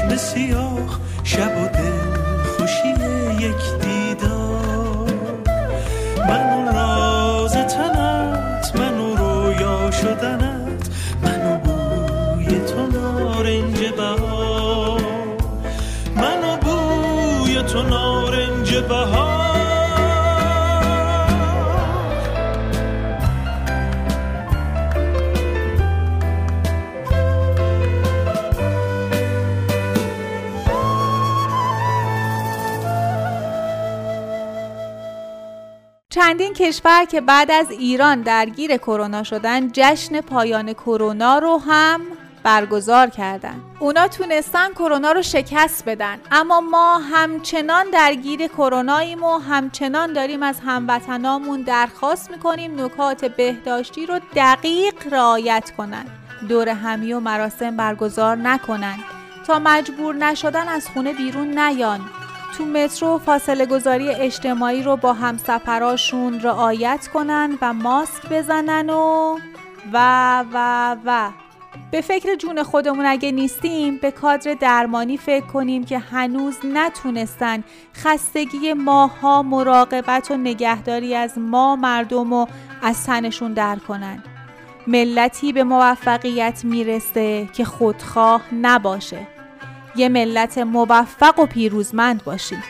Speaker 4: چشم سیاه شب و دل خوشی یک دیدار. من راز تنت من و رویا شدنت من و بوی تو نارنج بهار. من و بوی تو نارنج
Speaker 1: چندین کشور که بعد از ایران درگیر کرونا شدن جشن پایان کرونا رو هم برگزار کردن. اونا تونستن کرونا رو شکست بدن. اما ما همچنان درگیر کروناییم و همچنان داریم از هموطنامون درخواست می‌کنیم نکات بهداشتی رو دقیق رعایت کنن. دور همی و مراسم برگزار نکنن. تا مجبور نشدن از خونه بیرون نیان. تو مترو فاصله گذاری اجتماعی رو با همسفراشون رعایت کنن و ماسک بزنن و و و و. به فکر جون خودمون اگه نیستیم به کادر درمانی فکر کنیم که هنوز نتونستن خستگی ماها مراقبت و نگهداری از ما مردم و از تنشون در کنن. ملتی به موفقیت می‌رسه که خودخواه نباشه. یه ملت موفق و پیروزمند باشیم.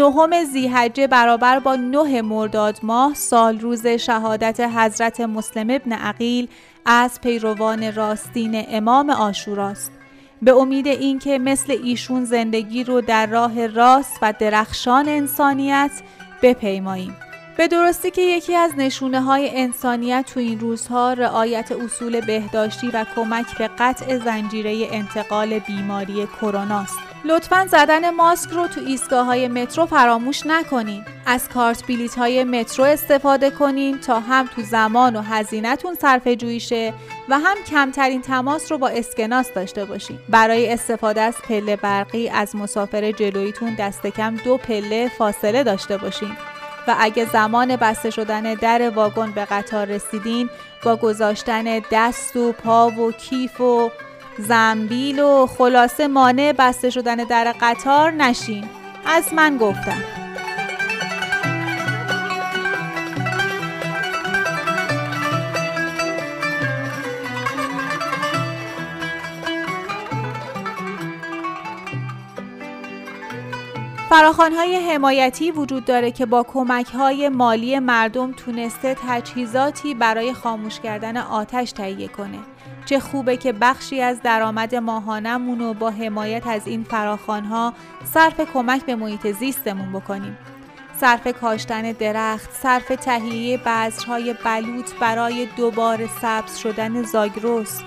Speaker 1: نهم زیحجه برابر با نه مرداد ماه سال روز شهادت حضرت مسلم ابن عقیل از پیروان راستین امام آشوراست. به امید اینکه مثل ایشون زندگی رو در راه راست و درخشان انسانیت بپیماییم. به درستی که یکی از نشونه های انسانیت تو این روزها رعایت اصول بهداشتی و کمک به قطع زنجیره انتقال بیماری کرونا است. لطفا زدن ماسک رو تو ایستگاه های مترو فراموش نکنین. از کارت بلیت های مترو استفاده کنین تا هم تو زمان و هزینهتون صرف جویی شه و هم کمترین تماس رو با اسکناس داشته باشین. برای استفاده از پله برقی از مسافر جلویتون دست کم دو پله فاصله داشته باشین. و اگه زمان بسته شدن در واگن به قطار رسیدین با گذاشتن دست و پا و کیف و زنبیل و خلاصه مانع بسته شدن در قطار نشین از من گفتم های حمایتی وجود داره که با های مالی مردم تونسته تجهیزاتی برای خاموش کردن آتش تهیه کنه. چه خوبه که بخشی از درآمد ماهانمون رو با حمایت از این ها صرف کمک به محیط زیستمون بکنیم. صرف کاشتن درخت، صرف تهیه بذرهای بلوط برای دوباره سبز شدن زاگرس.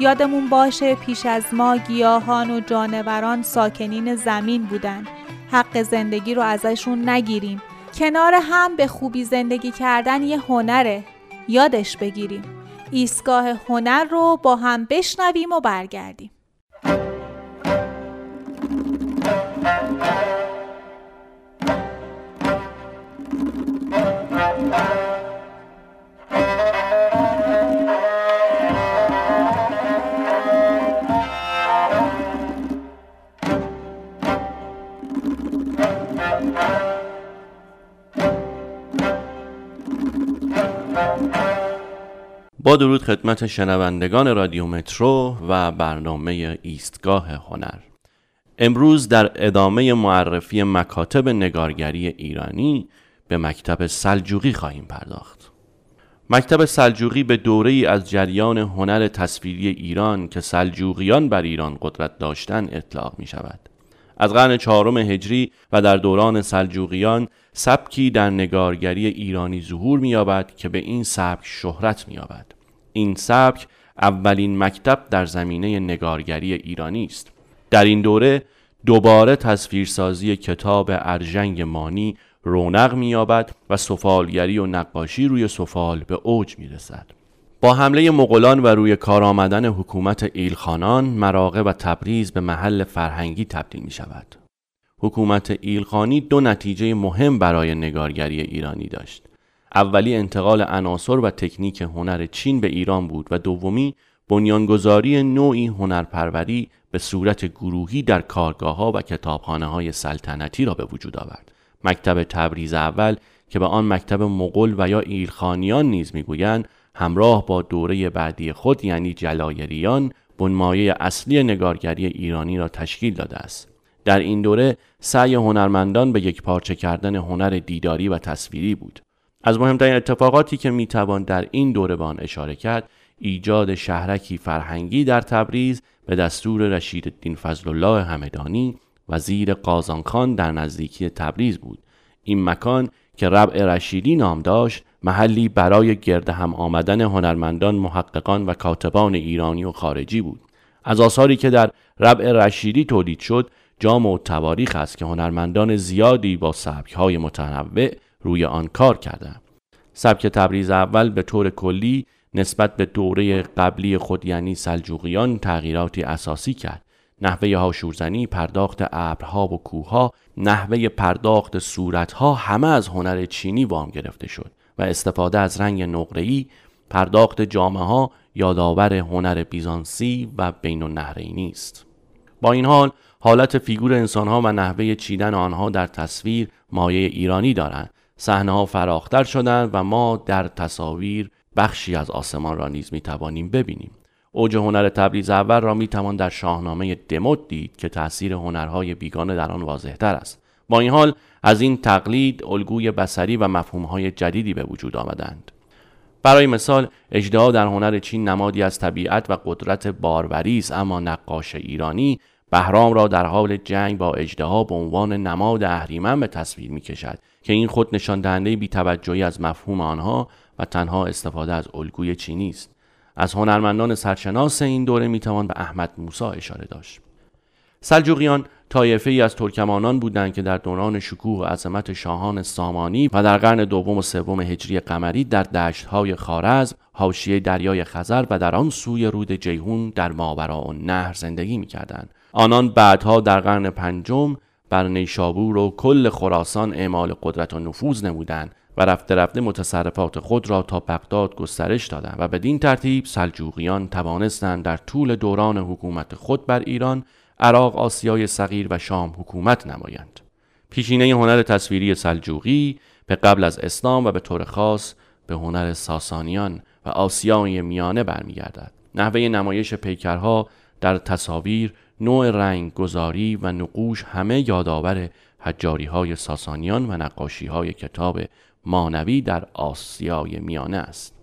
Speaker 1: یادمون باشه پیش از ما گیاهان و جانوران ساکنین زمین بودن. حق زندگی رو ازشون نگیریم. کنار هم به خوبی زندگی کردن یه هنره. یادش بگیریم. ایستگاه هنر رو با هم بشنویم و برگردیم.
Speaker 12: با درود خدمت شنوندگان رادیو مترو و برنامه ایستگاه هنر. امروز در ادامه معرفی مکاتب نگارگری ایرانی به مکتب سلجوقی خواهیم پرداخت. مکتب سلجوقی به دوره ای از جریان هنر تصویری ایران که سلجوقیان بر ایران قدرت داشتن اطلاق می شود از قرن چهارم هجری و در دوران سلجوقیان سبکی در نگارگری ایرانی ظهور می‌یابد که به این سبک شهرت می‌یابد. این سبک اولین مکتب در زمینه نگارگری ایرانی است در این دوره دوباره تصویرسازی کتاب ارژنگ مانی رونق می‌یابد و سفالگری و نقاشی روی سفال به اوج می‌رسد با حمله مغولان و روی کار آمدن حکومت ایلخانان مراغه و تبریز به محل فرهنگی تبدیل می شود. حکومت ایلخانی دو نتیجه مهم برای نگارگری ایرانی داشت. اولی انتقال عناصر و تکنیک هنر چین به ایران بود و دومی بنیانگذاری نوعی هنرپروری به صورت گروهی در کارگاه ها و کتابخانه های سلطنتی را به وجود آورد. مکتب تبریز اول که به آن مکتب مغول و یا ایلخانیان نیز می‌گویند همراه با دوره بعدی خود یعنی جلایریان بنمایه اصلی نگارگری ایرانی را تشکیل داده است. در این دوره سعی هنرمندان به یک پارچه کردن هنر دیداری و تصویری بود. از مهمترین اتفاقاتی که می‌توان در این دوره به آن اشاره کرد ایجاد شهرکی فرهنگی در تبریز به دستور رشید الدین فضل الله همدانی وزیر قازانخان در نزدیکی تبریز بود. این مکان که ربع رشیدی نام داشت محلی برای گرد هم آمدن هنرمندان محققان و کاتبان ایرانی و خارجی بود. از آثاری که در ربع رشیدی تولید شد جام و تواریخ است که هنرمندان زیادی با های متنوع روی آن کار کردند. سبک تبریز اول به طور کلی نسبت به دوره قبلی خود یعنی سلجوقیان تغییراتی اساسی کرد. نحوه هاشورزنی پرداخت ابرها و کوهها نحوه پرداخت صورتها همه از هنر چینی وام گرفته شد و استفاده از رنگ نقره‌ای پرداخت جامعه ها یادآور هنر بیزانسی و بین النهرینی است با این حال حالت فیگور انسانها و نحوه چیدن آنها در تصویر مایه ایرانی دارند. صحنه ها فراختر شدند و ما در تصاویر بخشی از آسمان را نیز می توانیم ببینیم. اوج هنر تبریز اول را می توان در شاهنامه دموت دید که تاثیر هنرهای بیگانه در آن واضحتر است. با این حال از این تقلید الگوی بسری و مفهومهای جدیدی به وجود آمدند. برای مثال اجدها در هنر چین نمادی از طبیعت و قدرت باروری است اما نقاش ایرانی بهرام را در حال جنگ با اجدها به عنوان نماد اهریمن به تصویر می کشد که این خود نشان دهنده بیتوجهی از مفهوم آنها و تنها استفاده از الگوی چینی است از هنرمندان سرشناس این دوره می توان به احمد موسا اشاره داشت. سلجوقیان طایفه ای از ترکمانان بودند که در دوران شکوه و عظمت شاهان سامانی و در قرن دوم و سوم هجری قمری در دشتهای خارزم حاشیه دریای خزر و در آن سوی رود جیهون در ماورا و نهر زندگی می‌کردند. آنان بعدها در قرن پنجم بر نیشابور و کل خراسان اعمال قدرت و نفوذ نمودند و رفته رفته متصرفات خود را تا بغداد گسترش دادند و بدین ترتیب سلجوقیان توانستند در طول دوران حکومت خود بر ایران عراق آسیای صغیر و شام حکومت نمایند. پیشینه هنر تصویری سلجوقی به قبل از اسلام و به طور خاص به هنر ساسانیان و آسیای میانه برمیگردد. نحوه نمایش پیکرها در تصاویر نوع رنگ گذاری و نقوش همه یادآور حجاری های ساسانیان و نقاشی های کتاب مانوی در آسیای میانه است.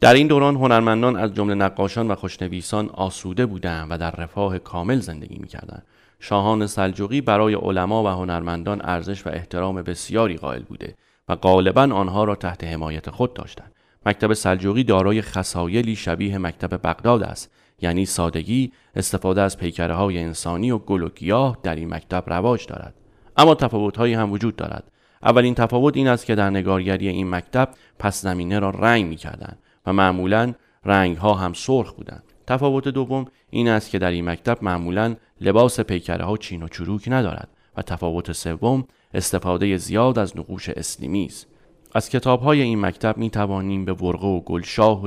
Speaker 12: در این دوران هنرمندان از جمله نقاشان و خوشنویسان آسوده بودند و در رفاه کامل زندگی می‌کردند. شاهان سلجوقی برای علما و هنرمندان ارزش و احترام بسیاری قائل بوده و غالبا آنها را تحت حمایت خود داشتند. مکتب سلجوقی دارای خصایلی شبیه مکتب بغداد است یعنی سادگی استفاده از پیکره های انسانی و گل و گیاه در این مکتب رواج دارد. اما تفاوتهایی هم وجود دارد. اولین تفاوت این است که در نگارگری این مکتب پس زمینه را رنگ می کردن و معمولا رنگ ها هم سرخ بودند. تفاوت دوم این است که در این مکتب معمولا لباس پیکره ها چین و چروک ندارد و تفاوت سوم استفاده زیاد از نقوش اسلیمی است. از کتاب های این مکتب می توانیم به ورقه و گلشاه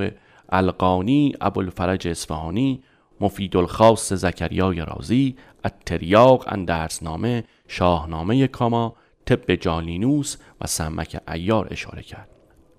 Speaker 12: القانی ابوالفرج اصفهانی مفید الخاص زکریای رازی اتریاق اندرسنامه شاهنامه کاما طب جالینوس و سمک ایار اشاره کرد.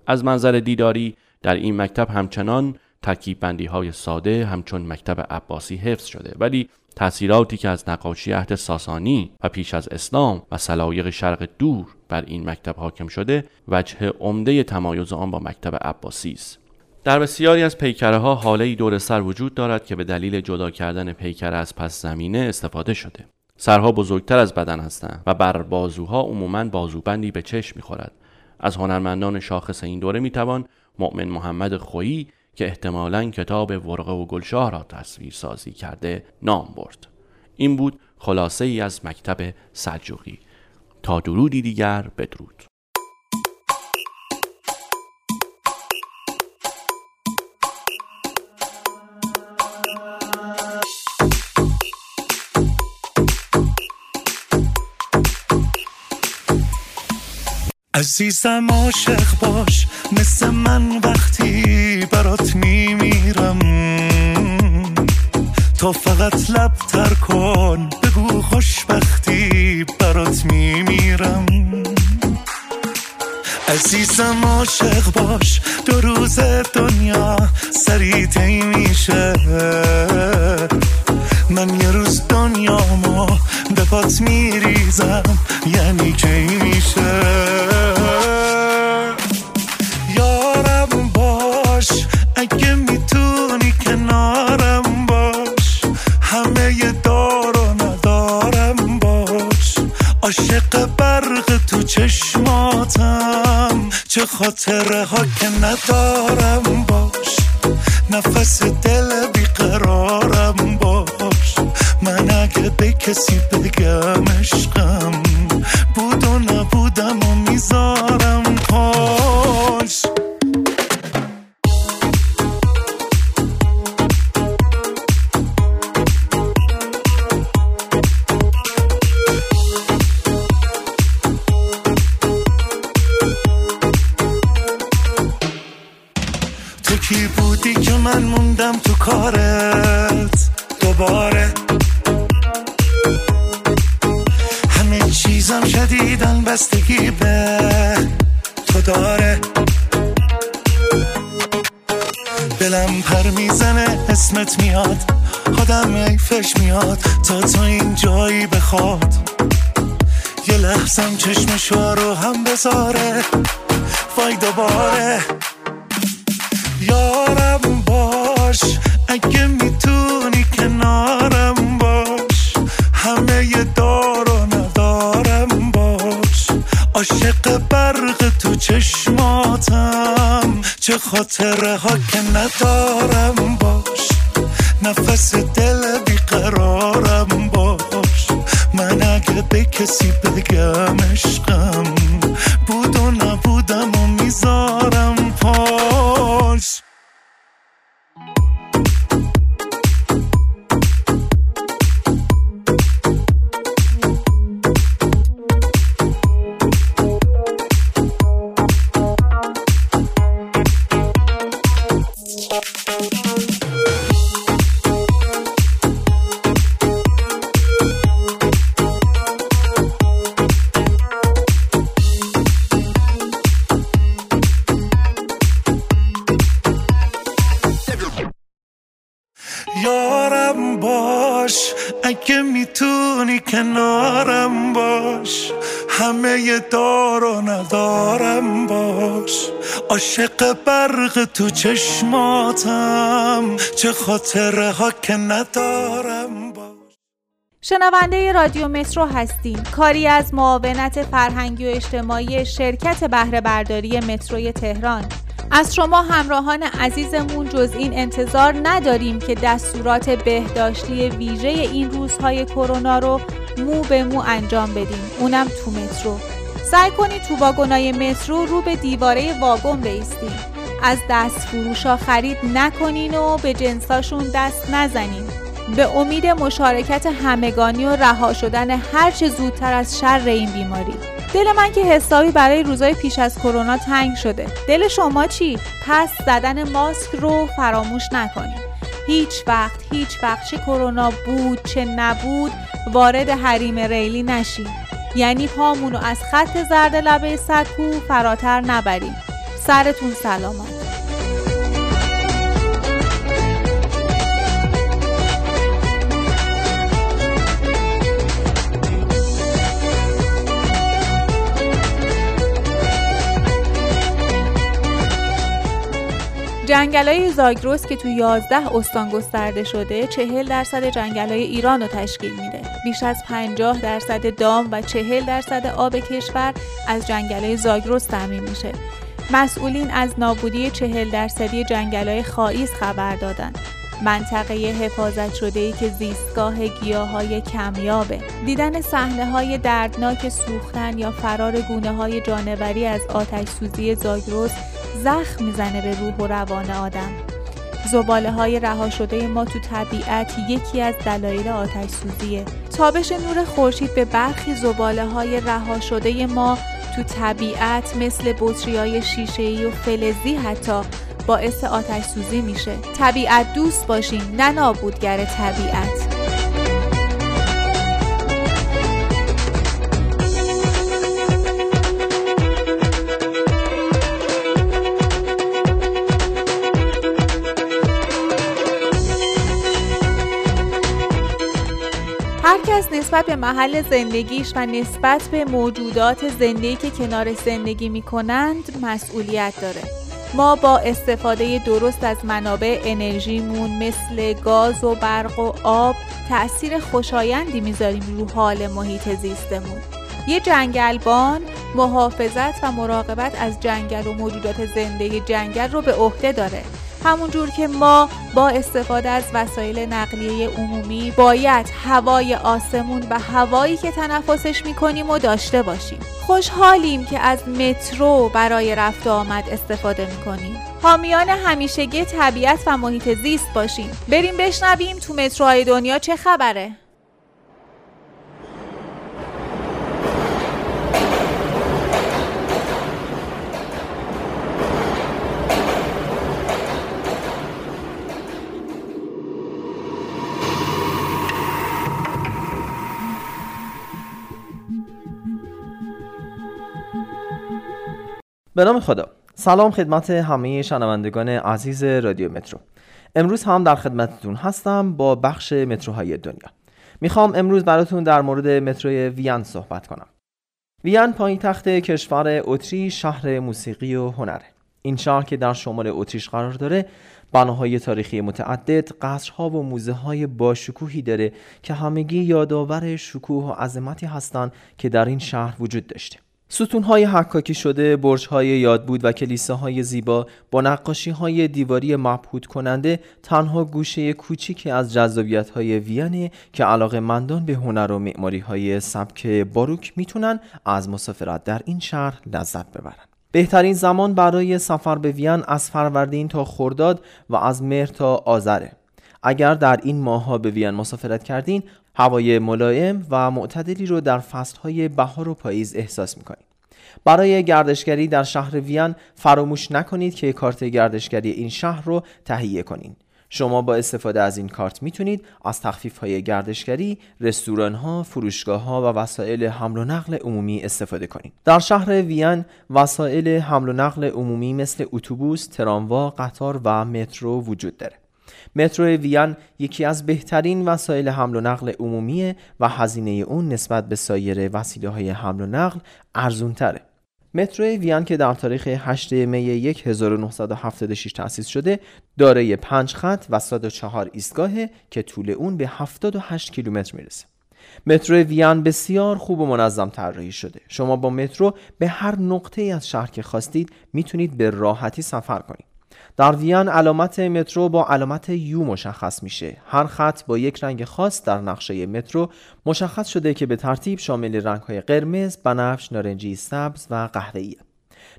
Speaker 12: از منظر دیداری در این مکتب همچنان ترکیب بندی های ساده همچون مکتب عباسی حفظ شده ولی تأثیراتی که از نقاشی عهد ساسانی و پیش از اسلام و سلایق شرق دور بر این مکتب حاکم شده وجه عمده تمایز آن با مکتب عباسی است. در بسیاری از پیکره ها حاله دور سر وجود دارد که به دلیل جدا کردن پیکره از پس زمینه استفاده شده. سرها بزرگتر از بدن هستند و بر بازوها عموما بازوبندی به چشم می‌خورد. از هنرمندان شاخص این دوره می‌توان مؤمن محمد خویی که احتمالا کتاب ورقه و گلشاه را تصویر سازی کرده نام برد. این بود خلاصه ای از مکتب سلجوقی. تا درودی دیگر بدرود.
Speaker 13: عزیزم عاشق باش مثل من وقتی برات میمیرم. تا فقط لب تر کن بگو خوشبختی برات میمیرم. عزیزم عاشق باش دو روز دنیا سری میشه. من یه روز دنیامو به پات میریزم یعنی کی میشه؟ خاطره ها که ندارم باش. نفس دل چه خاطره ها
Speaker 8: یارم باش اگه می‌تونی کنارم باش. همه دار و ندارم باش. عاشق برق تو چشماتم چه خاطره ها که ندارم باش.
Speaker 1: شنونده رادیو مترو هستیم کاری از معاونت فرهنگی و اجتماعی شرکت بهره برداری متروی تهران. از شما همراهان عزیزمون جز این انتظار نداریم که دستورات بهداشتی ویژه این روزهای کرونا رو مو به مو انجام بدیم. اونم تو مترو. سعی کنید تو واگنای مترو رو به دیواره واگن بیستین از دست فروشا خرید نکنین و به جنساشون دست نزنین. به امید مشارکت همگانی و رها شدن هرچه زودتر از شر این بیماری. دل من که حسابی برای روزای پیش از کرونا تنگ شده. دل شما چی؟ پس زدن ماسک رو فراموش نکنید. هیچ وقت هیچ وقت چه کرونا بود چه نبود وارد حریم ریلی نشیم یعنی پامونو از خط زرد لبه سکو فراتر نبریم سرتون سلامت. جنگلای زاگرس که تو 11 استان گسترده شده 40 درصد جنگلای ایران رو تشکیل میده. بیش از 50 درصد دام و 40 درصد آب کشور از جنگلای زاگرس تامین میشه. مسئولین از نابودی 40 درصدی جنگلای خائیز خبر دادن. منطقه حفاظت شده ای که زیستگاه گیاه های کمیابه دیدن صحنه های دردناک سوختن یا فرار گونه های جانوری از آتش سوزی زاگرس زخم می‌زنه به روح و روان آدم. زباله های رها شده ما تو طبیعت یکی از دلایل آتش سوزیه تابش نور خورشید به برخی زباله های رها شده ما تو طبیعت مثل بطری های شیشه و فلزی حتی باعث آتش سوزی میشه. طبیعت دوست باشیم نه نابودگر طبیعت. نسبت به محل زندگیش و نسبت به موجودات زندگی که کنار زندگی می کنند مسئولیت داره. ما با استفاده درست از منابع انرژیمون مثل گاز و برق و آب تأثیر خوشایندی می‌ذاریم رو حال محیط زیستمون. یه جنگلبان محافظت و مراقبت از جنگل و موجودات زنده جنگل رو به عهده داره همونجور که ما با استفاده از وسایل نقلیه عمومی باید هوای آسمون و هوایی که تنفسش می‌کنیم و داشته باشیم. خوشحالیم که از مترو برای رفت آمد استفاده می‌کنیم. حامیان همیشگی طبیعت و محیط زیست باشیم. بریم بشنویم تو متروهای دنیا چه خبره.
Speaker 14: به نام خدا. سلام خدمت همه شنوندگان عزیز رادیو مترو. امروز هم در خدمتتون هستم با بخش متروهای دنیا. می‌خوام امروز براتون در مورد متروی وین صحبت کنم. وین پایتخت کشور اتریش شهر موسیقی و هنره این شهر که در شمال اتریش قرار داره بناهای تاریخی متعدد قصرها و موزه های باشکوهی داره که همگی یادآور شکوه و عظمتی هستند که در این شهر وجود داشته. ستونهای حکاکی شده، برجهای یاد بود و کلیساهای زیبا با نقاشی های دیواری مبهوت کننده تنها گوشه کوچیکی از جذابیت های وینه که علاقه مندان به هنر و معماری های سبک باروک می‌تونن از مسافرت در این شهر لذت ببرن. بهترین زمان برای سفر به وین از فروردین تا خرداد و از مهر تا آذره. اگر در این ماهها به وین مسافرت کردین هوای ملایم و معتدلی رو در فصلهای بهار و پاییز احساس می‌کنید برای گردشگری در شهر وین فراموش نکنید که کارت گردشگری این شهر رو تهیه کنید شما با استفاده از این کارت می‌تونید از تخفیف های گردشگری، رستوران ها، فروشگاه ها و وسایل حمل و نقل عمومی استفاده کنید. در شهر وین وسایل حمل و نقل عمومی مثل اتوبوس، تراموا، قطار و مترو وجود داره. مترو وین یکی از بهترین وسایل حمل و نقل عمومی و هزینه اون نسبت به سایر وسیله های حمل و نقل ارزون تره. مترو وین که در تاریخ 8 می 1976 تأسیس شده دارای 5 خط و 104 ایستگاه که طول اون به 78 کیلومتر می‌رسه. مترو وین بسیار خوب و منظم طراحی شده. شما با مترو به هر نقطه از شهر که خواستید می‌تونید به راحتی سفر کنید. در وین علامت مترو با علامت یو مشخص میشه. هر خط با یک رنگ خاص در نقشه مترو مشخص شده که به ترتیب شامل رنگهای قرمز، بنفش، نارنجی، سبز و قهوه‌ای.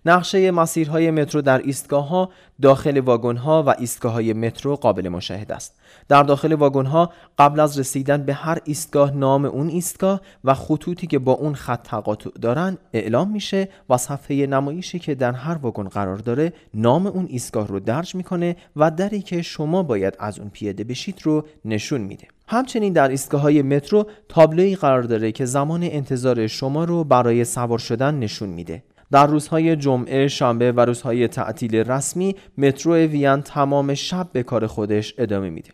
Speaker 14: نقشه مسیرهای مترو در ایستگاه ها داخل واگن ها و ایستگاه های مترو قابل مشاهده است. در داخل واگن قبل از رسیدن به هر ایستگاه نام اون ایستگاه و خطوطی که با اون خط تقاطع دارن اعلام میشه و صفحه نمایشی که در هر واگن قرار داره نام اون ایستگاه رو درج می‌کنه و دری که شما باید از اون پیاده بشید رو نشون میده همچنین در ایستگاه های مترو تابلوی قرار داره که زمان انتظار شما رو برای سوار شدن نشون میده در روزهای جمعه، شنبه و روزهای تعطیل رسمی مترو وین تمام شب به کار خودش ادامه میده.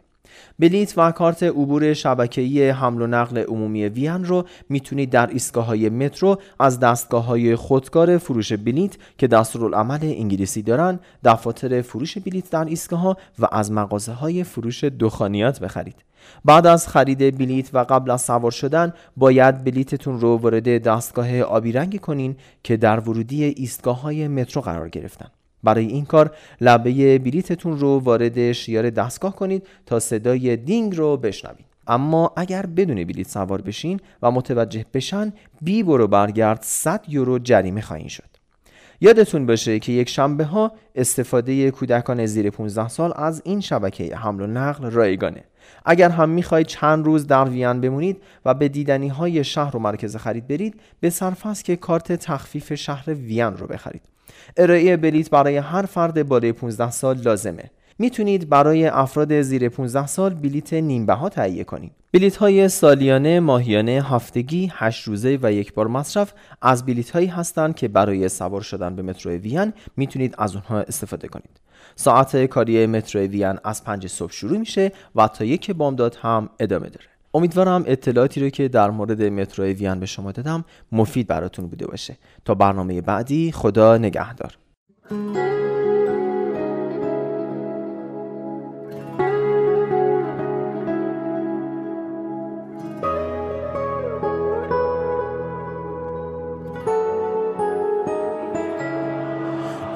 Speaker 14: بلیت و کارت عبور شبکه‌ای حمل و نقل عمومی وین رو می‌تونید در ایستگاه های مترو از دستگاه های خودکار فروش بلیت که دستورالعمل انگلیسی دارن دفاتر فروش بلیت در ایستگاه و از مغازه های فروش دخانیات بخرید. بعد از خرید بلیت و قبل از سوار شدن باید بلیتتون رو وارد دستگاه آبی رنگ کنین که در ورودی ایستگاه های مترو قرار گرفتن. برای این کار لبه بلیتتون رو وارد شیار دستگاه کنید تا صدای دینگ رو بشنوید. اما اگر بدون بلیت سوار بشین و متوجه بشن بی برو برگرد 100 یورو جریمه خواهید شد. یادتون باشه که یک شنبه ها استفاده کودکان زیر 15 سال از این شبکه حمل و نقل رایگانه. اگر هم می‌خواهید چند روز در وین بمونید و به دیدنی های شهر و مرکز خرید برید به صرف است که کارت تخفیف شهر وین رو بخرید. ارائه بلیت برای هر فرد بالای 15 سال لازمه می‌تونید برای افراد زیر 15 سال بلیت نیم بها تهیه کنید. بلیت های سالیانه، ماهیانه، هفتگی، 8 روزه و یک بار مصرف از بلیت هایی هستند که برای سوار شدن به مترو وین می‌تونید از اونها استفاده کنید. ساعت کاری مترو وین از 5 صبح شروع میشه و تا یک بامداد هم ادامه داره. امیدوارم اطلاعاتی رو که در مورد مترو وین به شما دادم مفید براتون بوده باشه. تا برنامه بعدی خدا نگهدار.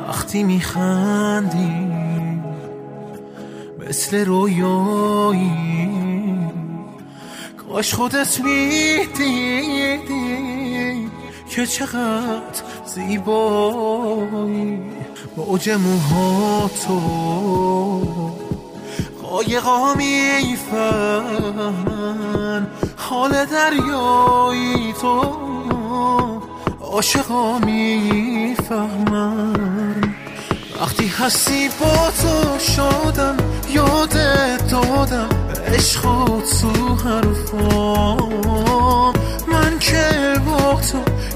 Speaker 8: وقتی میخندی مثل رویایی کاش خودت می‌دیدی که چقدر زیبایی. موج موهاتو قایقا می‌فهمن حال دریایی تو. عاشقا می‌فهمن. وقتی هستی با تو شادم یادت دادم. عشقات تو حرفا من که با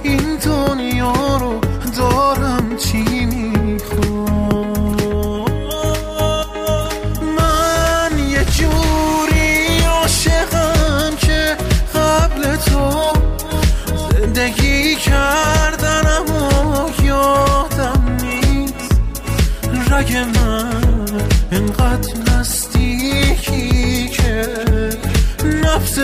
Speaker 8: این دنیا رو دارم چی؟ نفس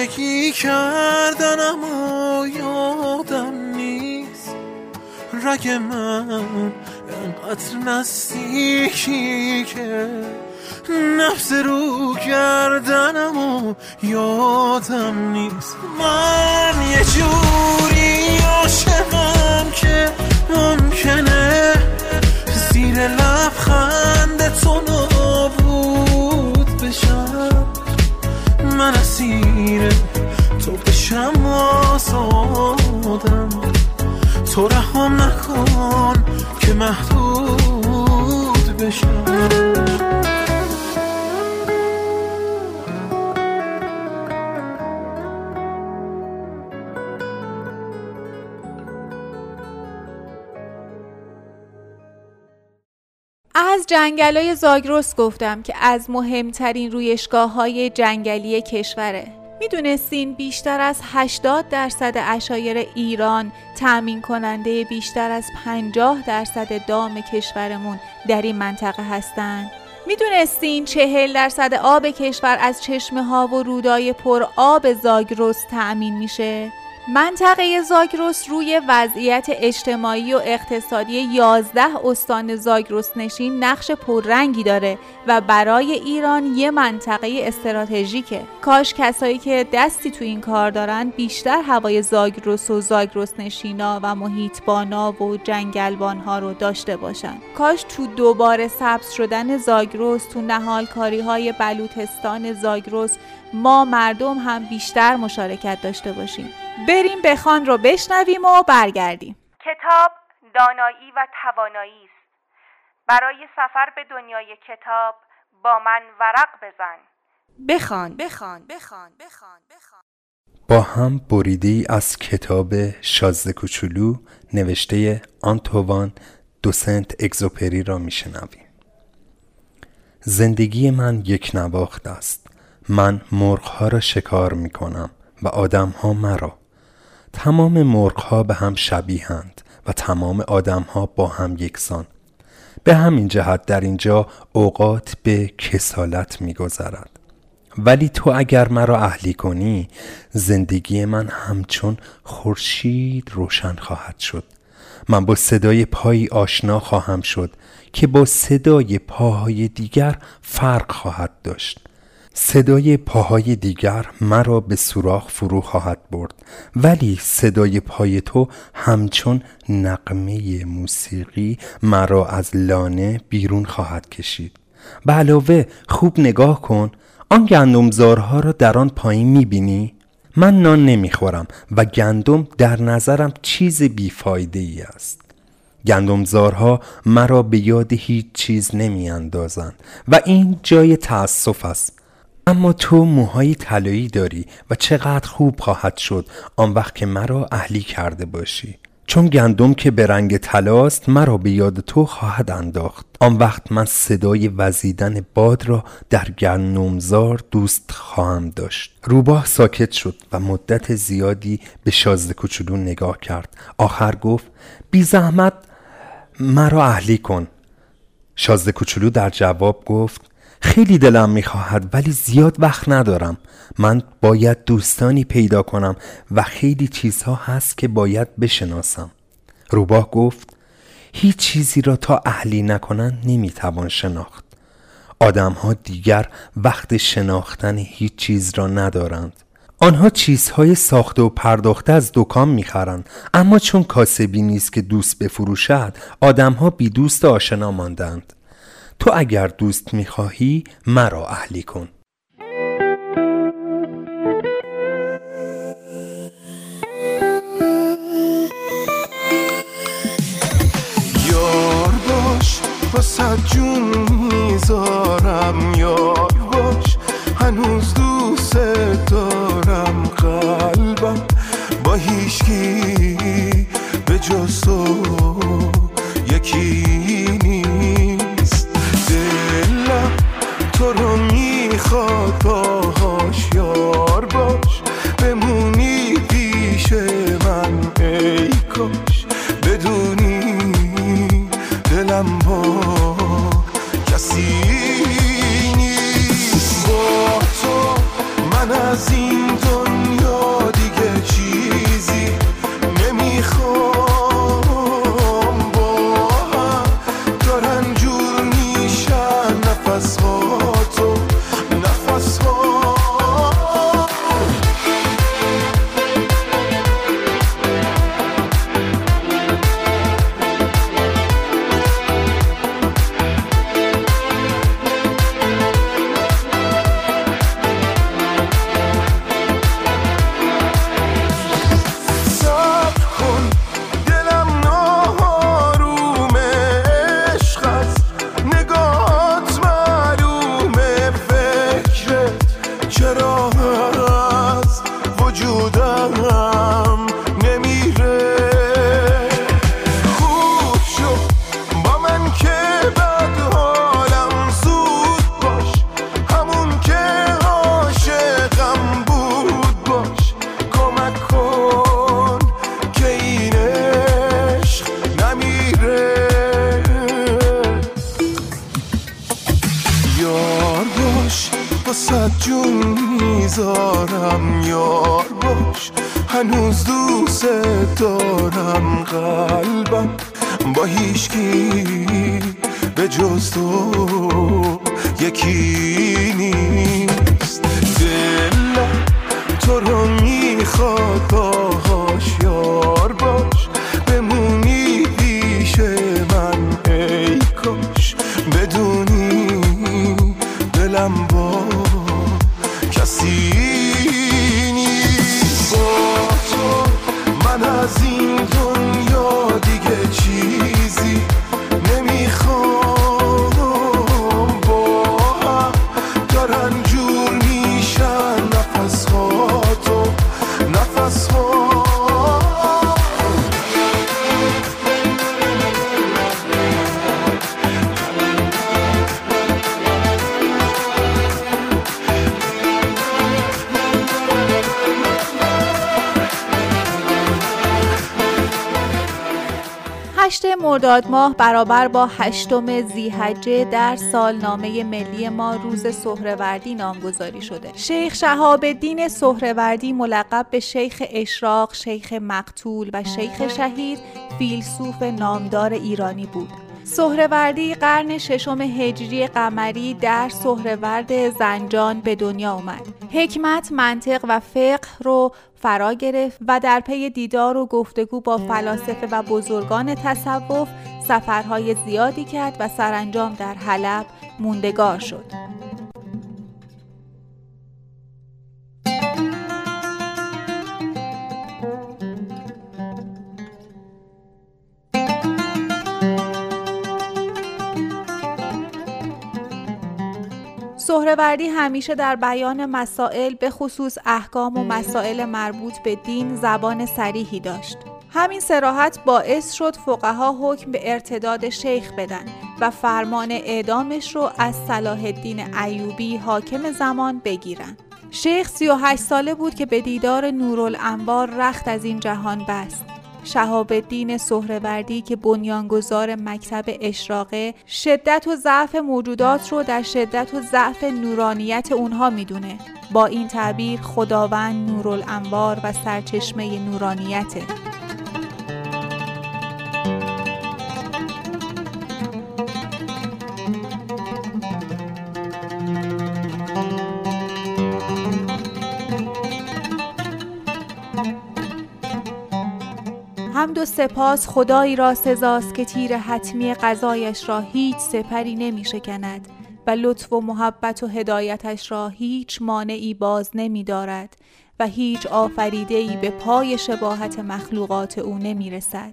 Speaker 8: زندگی کردن اما یادم نیست. رگ من انقدر نزدیکی که نفس رو کردنم و یادم نیست. من یه جوری عاشقم که ممکنه زیر لبخند تو تو رحم نکن که محدود بشم.
Speaker 1: از جنگلای زاگرس گفتم که از مهمترین رویشگاه های جنگلی کشوره. می‌دونستین بیشتر از 80 درصد اشایر ایران تأمین کننده بیشتر از 50 درصد دام کشورمون در این منطقه هستند؟ می‌دونستین 40 درصد آب کشور از چشمه ها و رودای پر آب زاگرس تأمین میشه؟ منطقه زاگرس روی وضعیت اجتماعی و اقتصادی 11 استان زاگرس نشین نقش پررنگی داره و برای ایران یه منطقه استراتژیکه. کاش کسایی که دستی تو این کار دارن بیشتر هوای زاگرس و زاگرس نشینا و محیطبانا و جنگلبانها رو داشته باشن. کاش تو دوباره سبز شدن زاگرس تو نهال کاری های بلوتستان زاگرس ما مردم هم بیشتر مشارکت داشته باشیم. بریم بخوان رو بشنویم و برگردیم.
Speaker 15: کتاب دانایی و توانایی است. برای سفر به دنیای کتاب با من ورق بزن.
Speaker 1: بخوان
Speaker 15: بخوان بخوان بخوان بخوان
Speaker 16: با هم بریدی از کتاب شازده کوچولو نوشته آنتوان دوسنت اگزوپری را میشنویم. زندگی من یک نواخت است. من مرغها را شکار می کنم و آدمها مرا. تمام مرغها به هم شبیهند و تمام آدمها با هم یکسان. به همین جهت در اینجا اوقات به کسالت میگذرد. ولی تو اگر مرا اهلی کنی زندگی من همچون خورشید روشن خواهد شد. من با صدای پایی آشنا خواهم شد که با صدای پاهای دیگر فرق خواهد داشت. صدای پاهای دیگر مرا به سوراخ فرو خواهد برد ولی صدای پای تو همچون نقمه موسیقی مرا از لانه بیرون خواهد کشید. به علاوه خوب نگاه کن آن گندمزارها را در آن پایین می‌بینی؟ من نان نمی‌خورم و گندم در نظرم چیز بیفایده ای است. گندمزارها مرا به یاد هیچ چیز نمی اندازند و این جای تأسف است. اما تو موهای طلایی داری و چقدر خوب خواهد شد آن وقت که مرا اهلی کرده باشی. چون گندم که به رنگ طلاست مرا به یاد تو خواهد انداخت. آن وقت من صدای وزیدن باد را در گندمزار دوست خواهم داشت. روباه ساکت شد و مدت زیادی به شازده کوچولو نگاه کرد. آخر گفت بی زحمت مرا اهلی کن. شازده کوچولو در جواب گفت خیلی دلم می‌خواهد ولی زیاد وقت ندارم. من باید دوستانی پیدا کنم و خیلی چیزها هست که باید بشناسم. روباه گفت هیچ چیزی را تا اهلی نکنند نمی‌توان شناخت. آدمها دیگر وقت شناختن هیچ چیز را ندارند. آنها چیزهای ساخته و پرداخته از دکان می‌خرند. اما چون کاسبی نیست که دوست بفروشد آدمها بی دوست آشنا ماندند. تو اگر دوست می‌خواهی مرا اهلی کن.
Speaker 2: یار باش با جون می‌ذارم. یار باش هنوز دوست دارم. قلبم با هیچکی به جز تو یکی نیست. رو می‌خواد باهاش یار باش. بمونی پیش من ای کاش. بدونی دلم با کسی نیست. با تو من از این دنیا
Speaker 1: برابر با هشتم زیحجه در سالنامه ملی ما روز سهروردی نامگذاری شده شیخ شهاب الدین سهروردی ملقب به شیخ اشراق شیخ مقتول و شیخ شهید فیلسوف نامدار ایرانی بود سهروردی قرن ششم هجری قمری در سهرورد زنجان به دنیا آمد. حکمت، منطق و فقه رو فرا گرفت و در پی دیدار و گفتگو با فلاسفه و بزرگان تصوف سفرهای زیادی کرد و سرانجام در حلب موندگار شد. سهروردی همیشه در بیان مسائل به خصوص احکام و مسائل مربوط به دین زبان سریحی داشت. همین سراحت باعث شد فقها حکم به ارتداد شیخ بدن و فرمان اعدامش رو از صلاح الدین ایوبی حاکم زمان بگیرن. شیخ 38 ساله بود که به دیدار نورالانوار رخت از این جهان بست. شهاب الدین سهروردی که بنیانگذار مکتب اشراقه شدت و ضعف موجودات رو در شدت و ضعف نورانیت اونها می‌دونه. با این تعبیر خداوند نورالانوار و سرچشمه نورانیته. و سپاس خدایی را سزاست که تیر حتمی قضایش را هیچ سپری نمی شکند و لطف و محبت و هدایتش را هیچ مانعی باز نمی دارد و هیچ آفریده به پای شباهت مخلوقات او نمی رسد.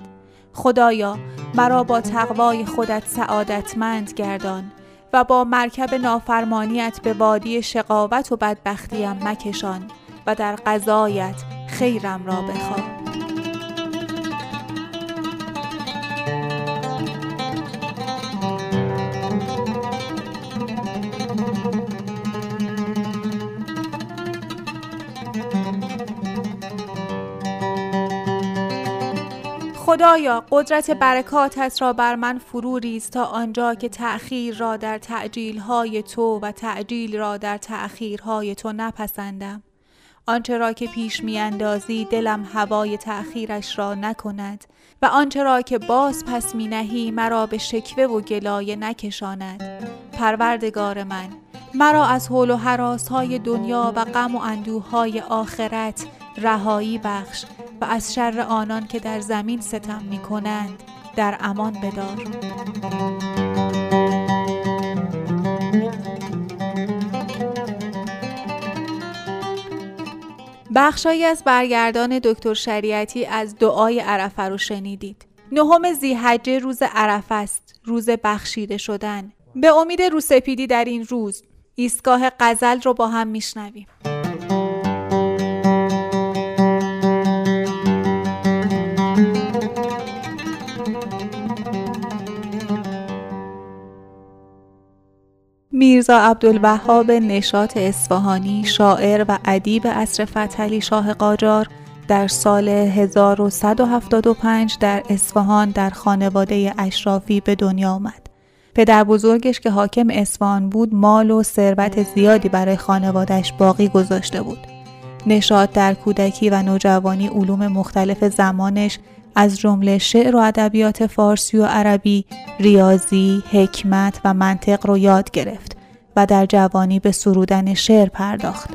Speaker 1: خدایا مرا با تقوای خودت سعادتمند گردان و با مرکب نافرمانیت به وادی شقاوت و بدبختیم مکشان و در قضایت خیرم را بخواه. خدایا قدرت برکاتت را بر من فرو ریز تا آنجا که تأخیر را در تعجیل تو و تعجیل را در تأخیرهای تو نپسندم. آنچه را که پیش میاندازی دلم هوای تأخیرش را نکند و آنچه را که باز پس می نهی مرا به شکوه و گلایه نکشاند. پروردگار من مرا از حول و حراس های دنیا و غم و اندوه های آخرت رهایی بخش و از شر آنان که در زمین ستم می کنند در امان بدار بخشایی از برگردان دکتر شریعتی از دعای عرفه رو شنیدید. نهم زیحجه روز عرفه است، روز بخشیده شدن. به امید روسپیدی در این روز، ایستگاه قزل رو با هم میشنویم. میرزا عبدالوهاب نشاط اصفهانی شاعر و ادیب عصر فتحعلی شاه قاجار در سال 1175 در اصفهان در خانواده اشرافی به دنیا آمد. پدر بزرگش که حاکم اصفهان بود مال و ثروت زیادی برای خانوادش باقی گذاشته بود. نشاط در کودکی و نوجوانی علوم مختلف زمانش از جمله شعر و ادبیات فارسی و عربی، ریاضی، حکمت و منطق رو یاد گرفت و در جوانی به سرودن شعر پرداخت.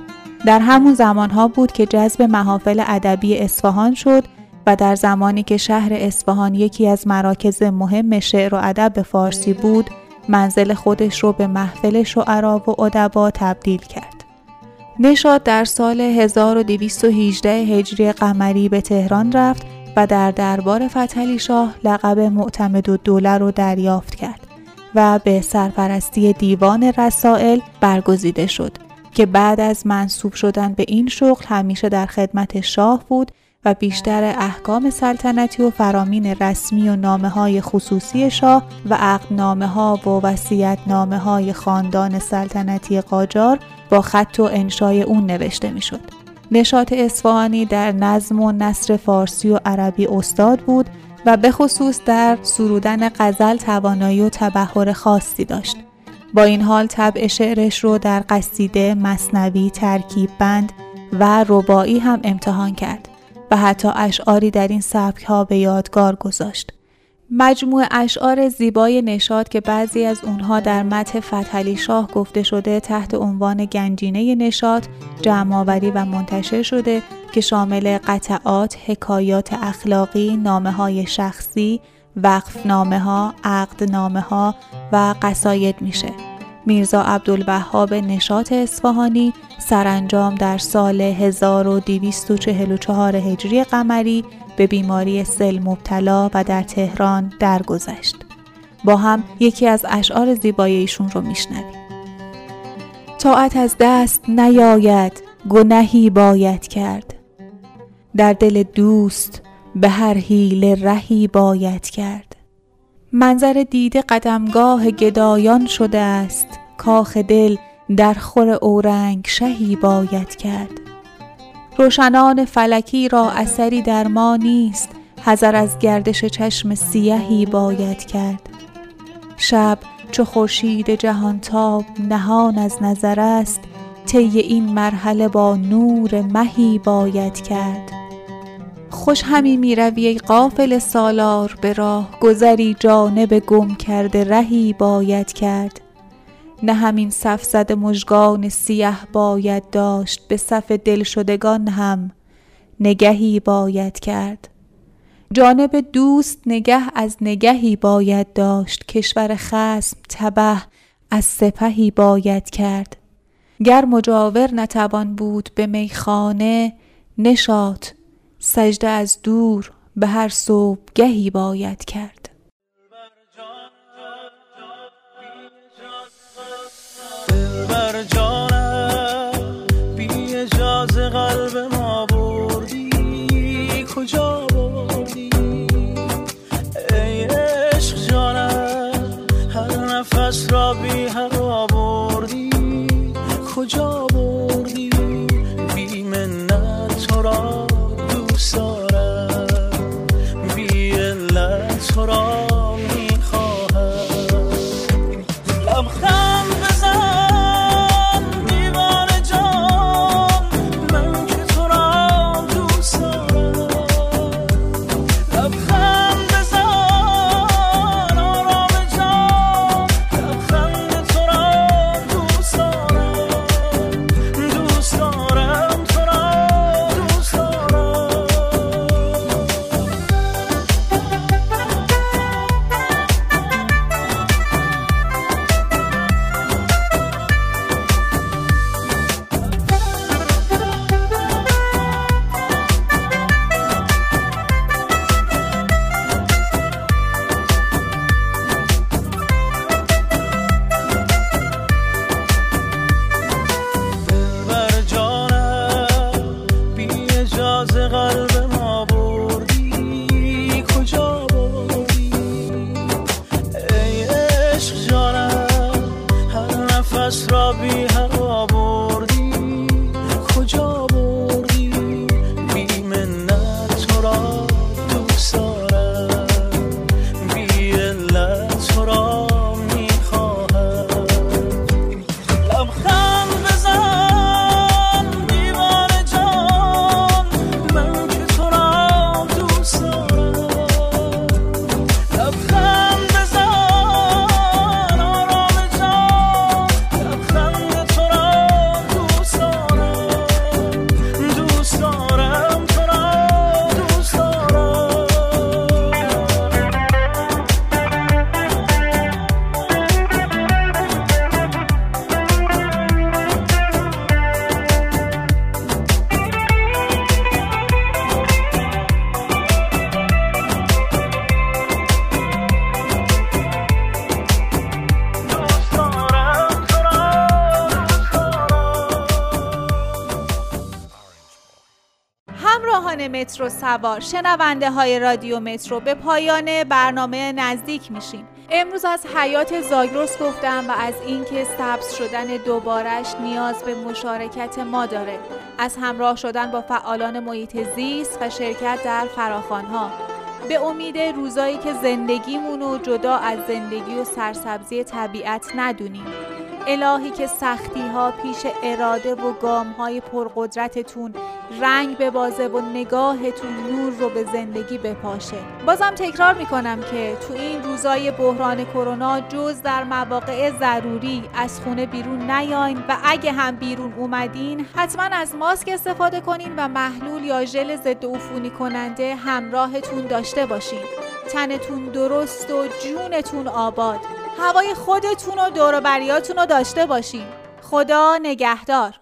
Speaker 1: در همون زمانها بود که جذب محافل ادبی اصفهان شد و در زمانی که شهر اصفهان یکی از مراکز مهم شعر و ادب فارسی بود، منزل خودش رو به محفل شعرا و ادبا تبدیل کرد. نشاد در سال 1218 هجری قمری به تهران رفت و در دربار فتحعلی شاه لقب معتمد و دوله رو دریافت کرد و به سرپرستی دیوان رسائل برگزیده شد که بعد از منصوب شدن به این شغل همیشه در خدمت شاه بود و بیشتر احکام سلطنتی و فرامین رسمی و نامه های خصوصی شاه و عقدنامه ها و وسیعت نامه های خاندان سلطنتی قاجار با خط و انشای اون نوشته می شد. نشاط اصفهانی در نظم و نصر فارسی و عربی استاد بود و به خصوص در سرودن غزل توانایی و تبهر خاصی داشت. با این حال طبع شعرش رو در قصیده، مصنوی، ترکیب بند و ربایی هم امتحان کرد و حتی اشعاری در این سبک ها به یادگار گذاشت. مجموع اشعار زیبای نشاد که بعضی از اونها در متح فتحعلی شاه گفته شده تحت عنوان گنجینه نشاد جمعآوری و منتشر شده که شامل قطعات، حکایات اخلاقی، نامه های شخصی، وقف نامه ها، عقد نامه ها و قصاید میشه. میرزا عبدالوهاب نشاط اصفهانی سرانجام در سال 1244 هجری قمری به بیماری سل مبتلا و در تهران درگذشت. با هم یکی از اشعار زیبای ایشون رو میشنویم. طاعت از دست نیاید گنهی باید کرد در دل دوست به هر حیله رهی باید کرد منظر دیده قدمگاه گدایان شده است کاخ دل در خور اورنگ شهی باید کرد. روشنان فلکی را اثری در ما نیست حذر از گردش چشم سیهی باید کرد. شب چو خورشید جهان تاب نهان از نظر است طی این مرحله با نور مهی باید کرد. خوش همی می روی قافل سالار به راه گذری جانب گم کرده رهی باید کرد. نه همین صف زده مژگان سیه باید داشت به صف دلشدگان هم نگهی باید کرد. جانب دوست نگه از نگهی باید داشت کشور خصم تبه از سپهی باید کرد. گر مجاور نتوان بود به میخانه نشاط سجده از دور به هر صبحگهی باید کرد. مترو سوار شنونده های رادیو مترو به پایان برنامه نزدیک میشیم. امروز از حیات زاگرس گفتم و از اینکه سبز شدن دوبارش نیاز به مشارکت ما داره. از همراه شدن با فعالان محیط زیست و شرکت در فراخوانها به امید روزایی که زندگیمون رو جدا از زندگی و سرسبزی طبیعت ندونیم. الهی که سختی ها پیش اراده و گام های پرقدرتتون رنگ ببازه و نگاهتون نور رو به زندگی بپاشه. بازم تکرار می‌کنم که تو این روزای بحران کرونا جز در مواقع ضروری از خونه بیرون نیاین و اگه هم بیرون اومدین حتما از ماسک استفاده کنین و محلول یا ژل ضد عفونی کننده همراهتون داشته باشین. تنتون درست و جونتون آباد. هوای خودتون و دوروبریاتون رو داشته باشین. خدا نگهدار.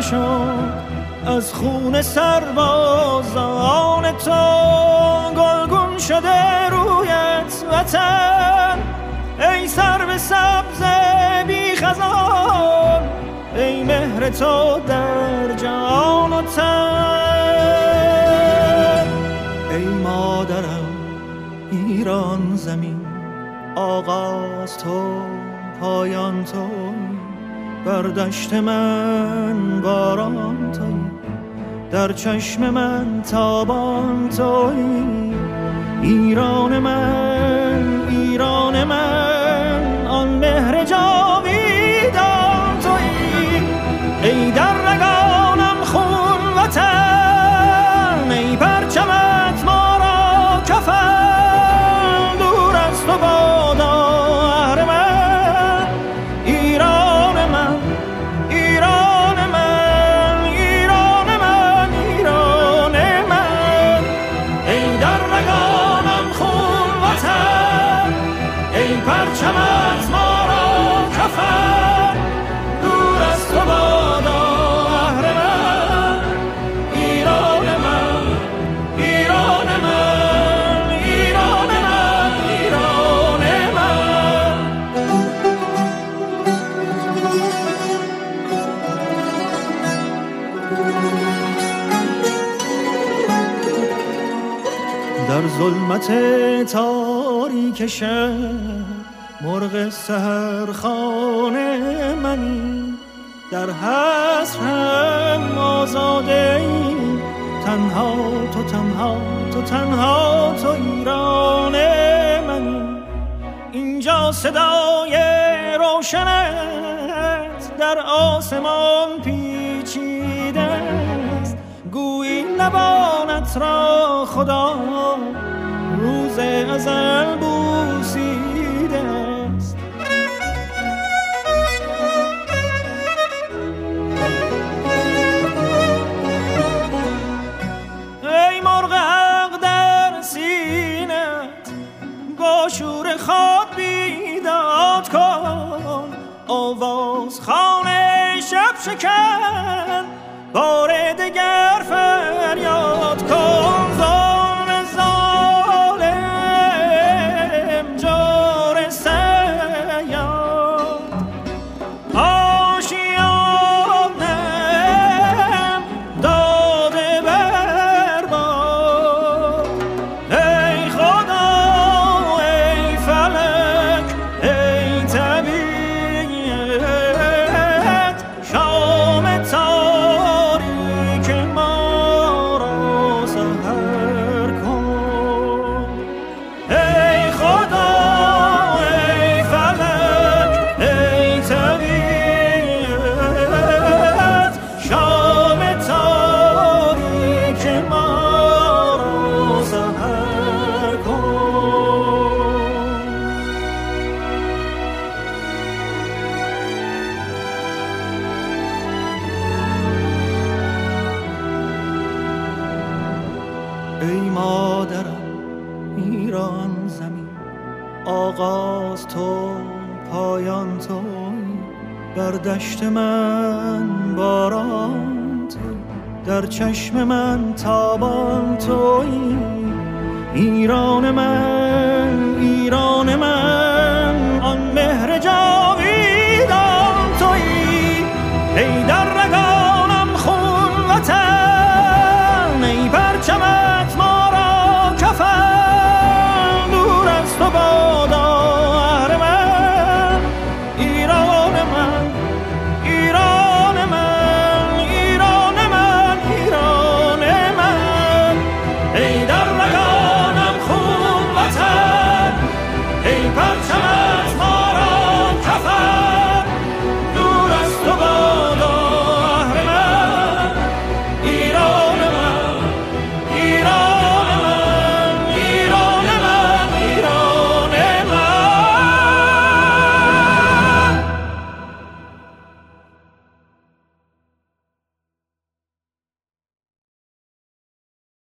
Speaker 4: نشد. از خون سربازان تو گلگون شده رویت وطن. ای سر به سبز بی خزان ای مهر تو در جان و تن. ای مادرم ایران زمین آغاز تو پایان تو. بر دشت من باران تو در چشم من تابان تو ایران من ایران من آن مهر جاویدان ظلمت تاریک شب مرغ سهر خانه منی. در حسرم آزاده ای تنها تو تنها تو تنها تو ایران منی. اینجا صدای روشنت در آسمان پیچیده است. گویی نبانت را خدا روز ازل بوسیده است. ای مرغ حق در سینت با شور خود بیداد کن. آواز خانه شب شکن بار دگر فریاد کن. پشت من باران تو در چشم من تابان توی ایران من ایران من.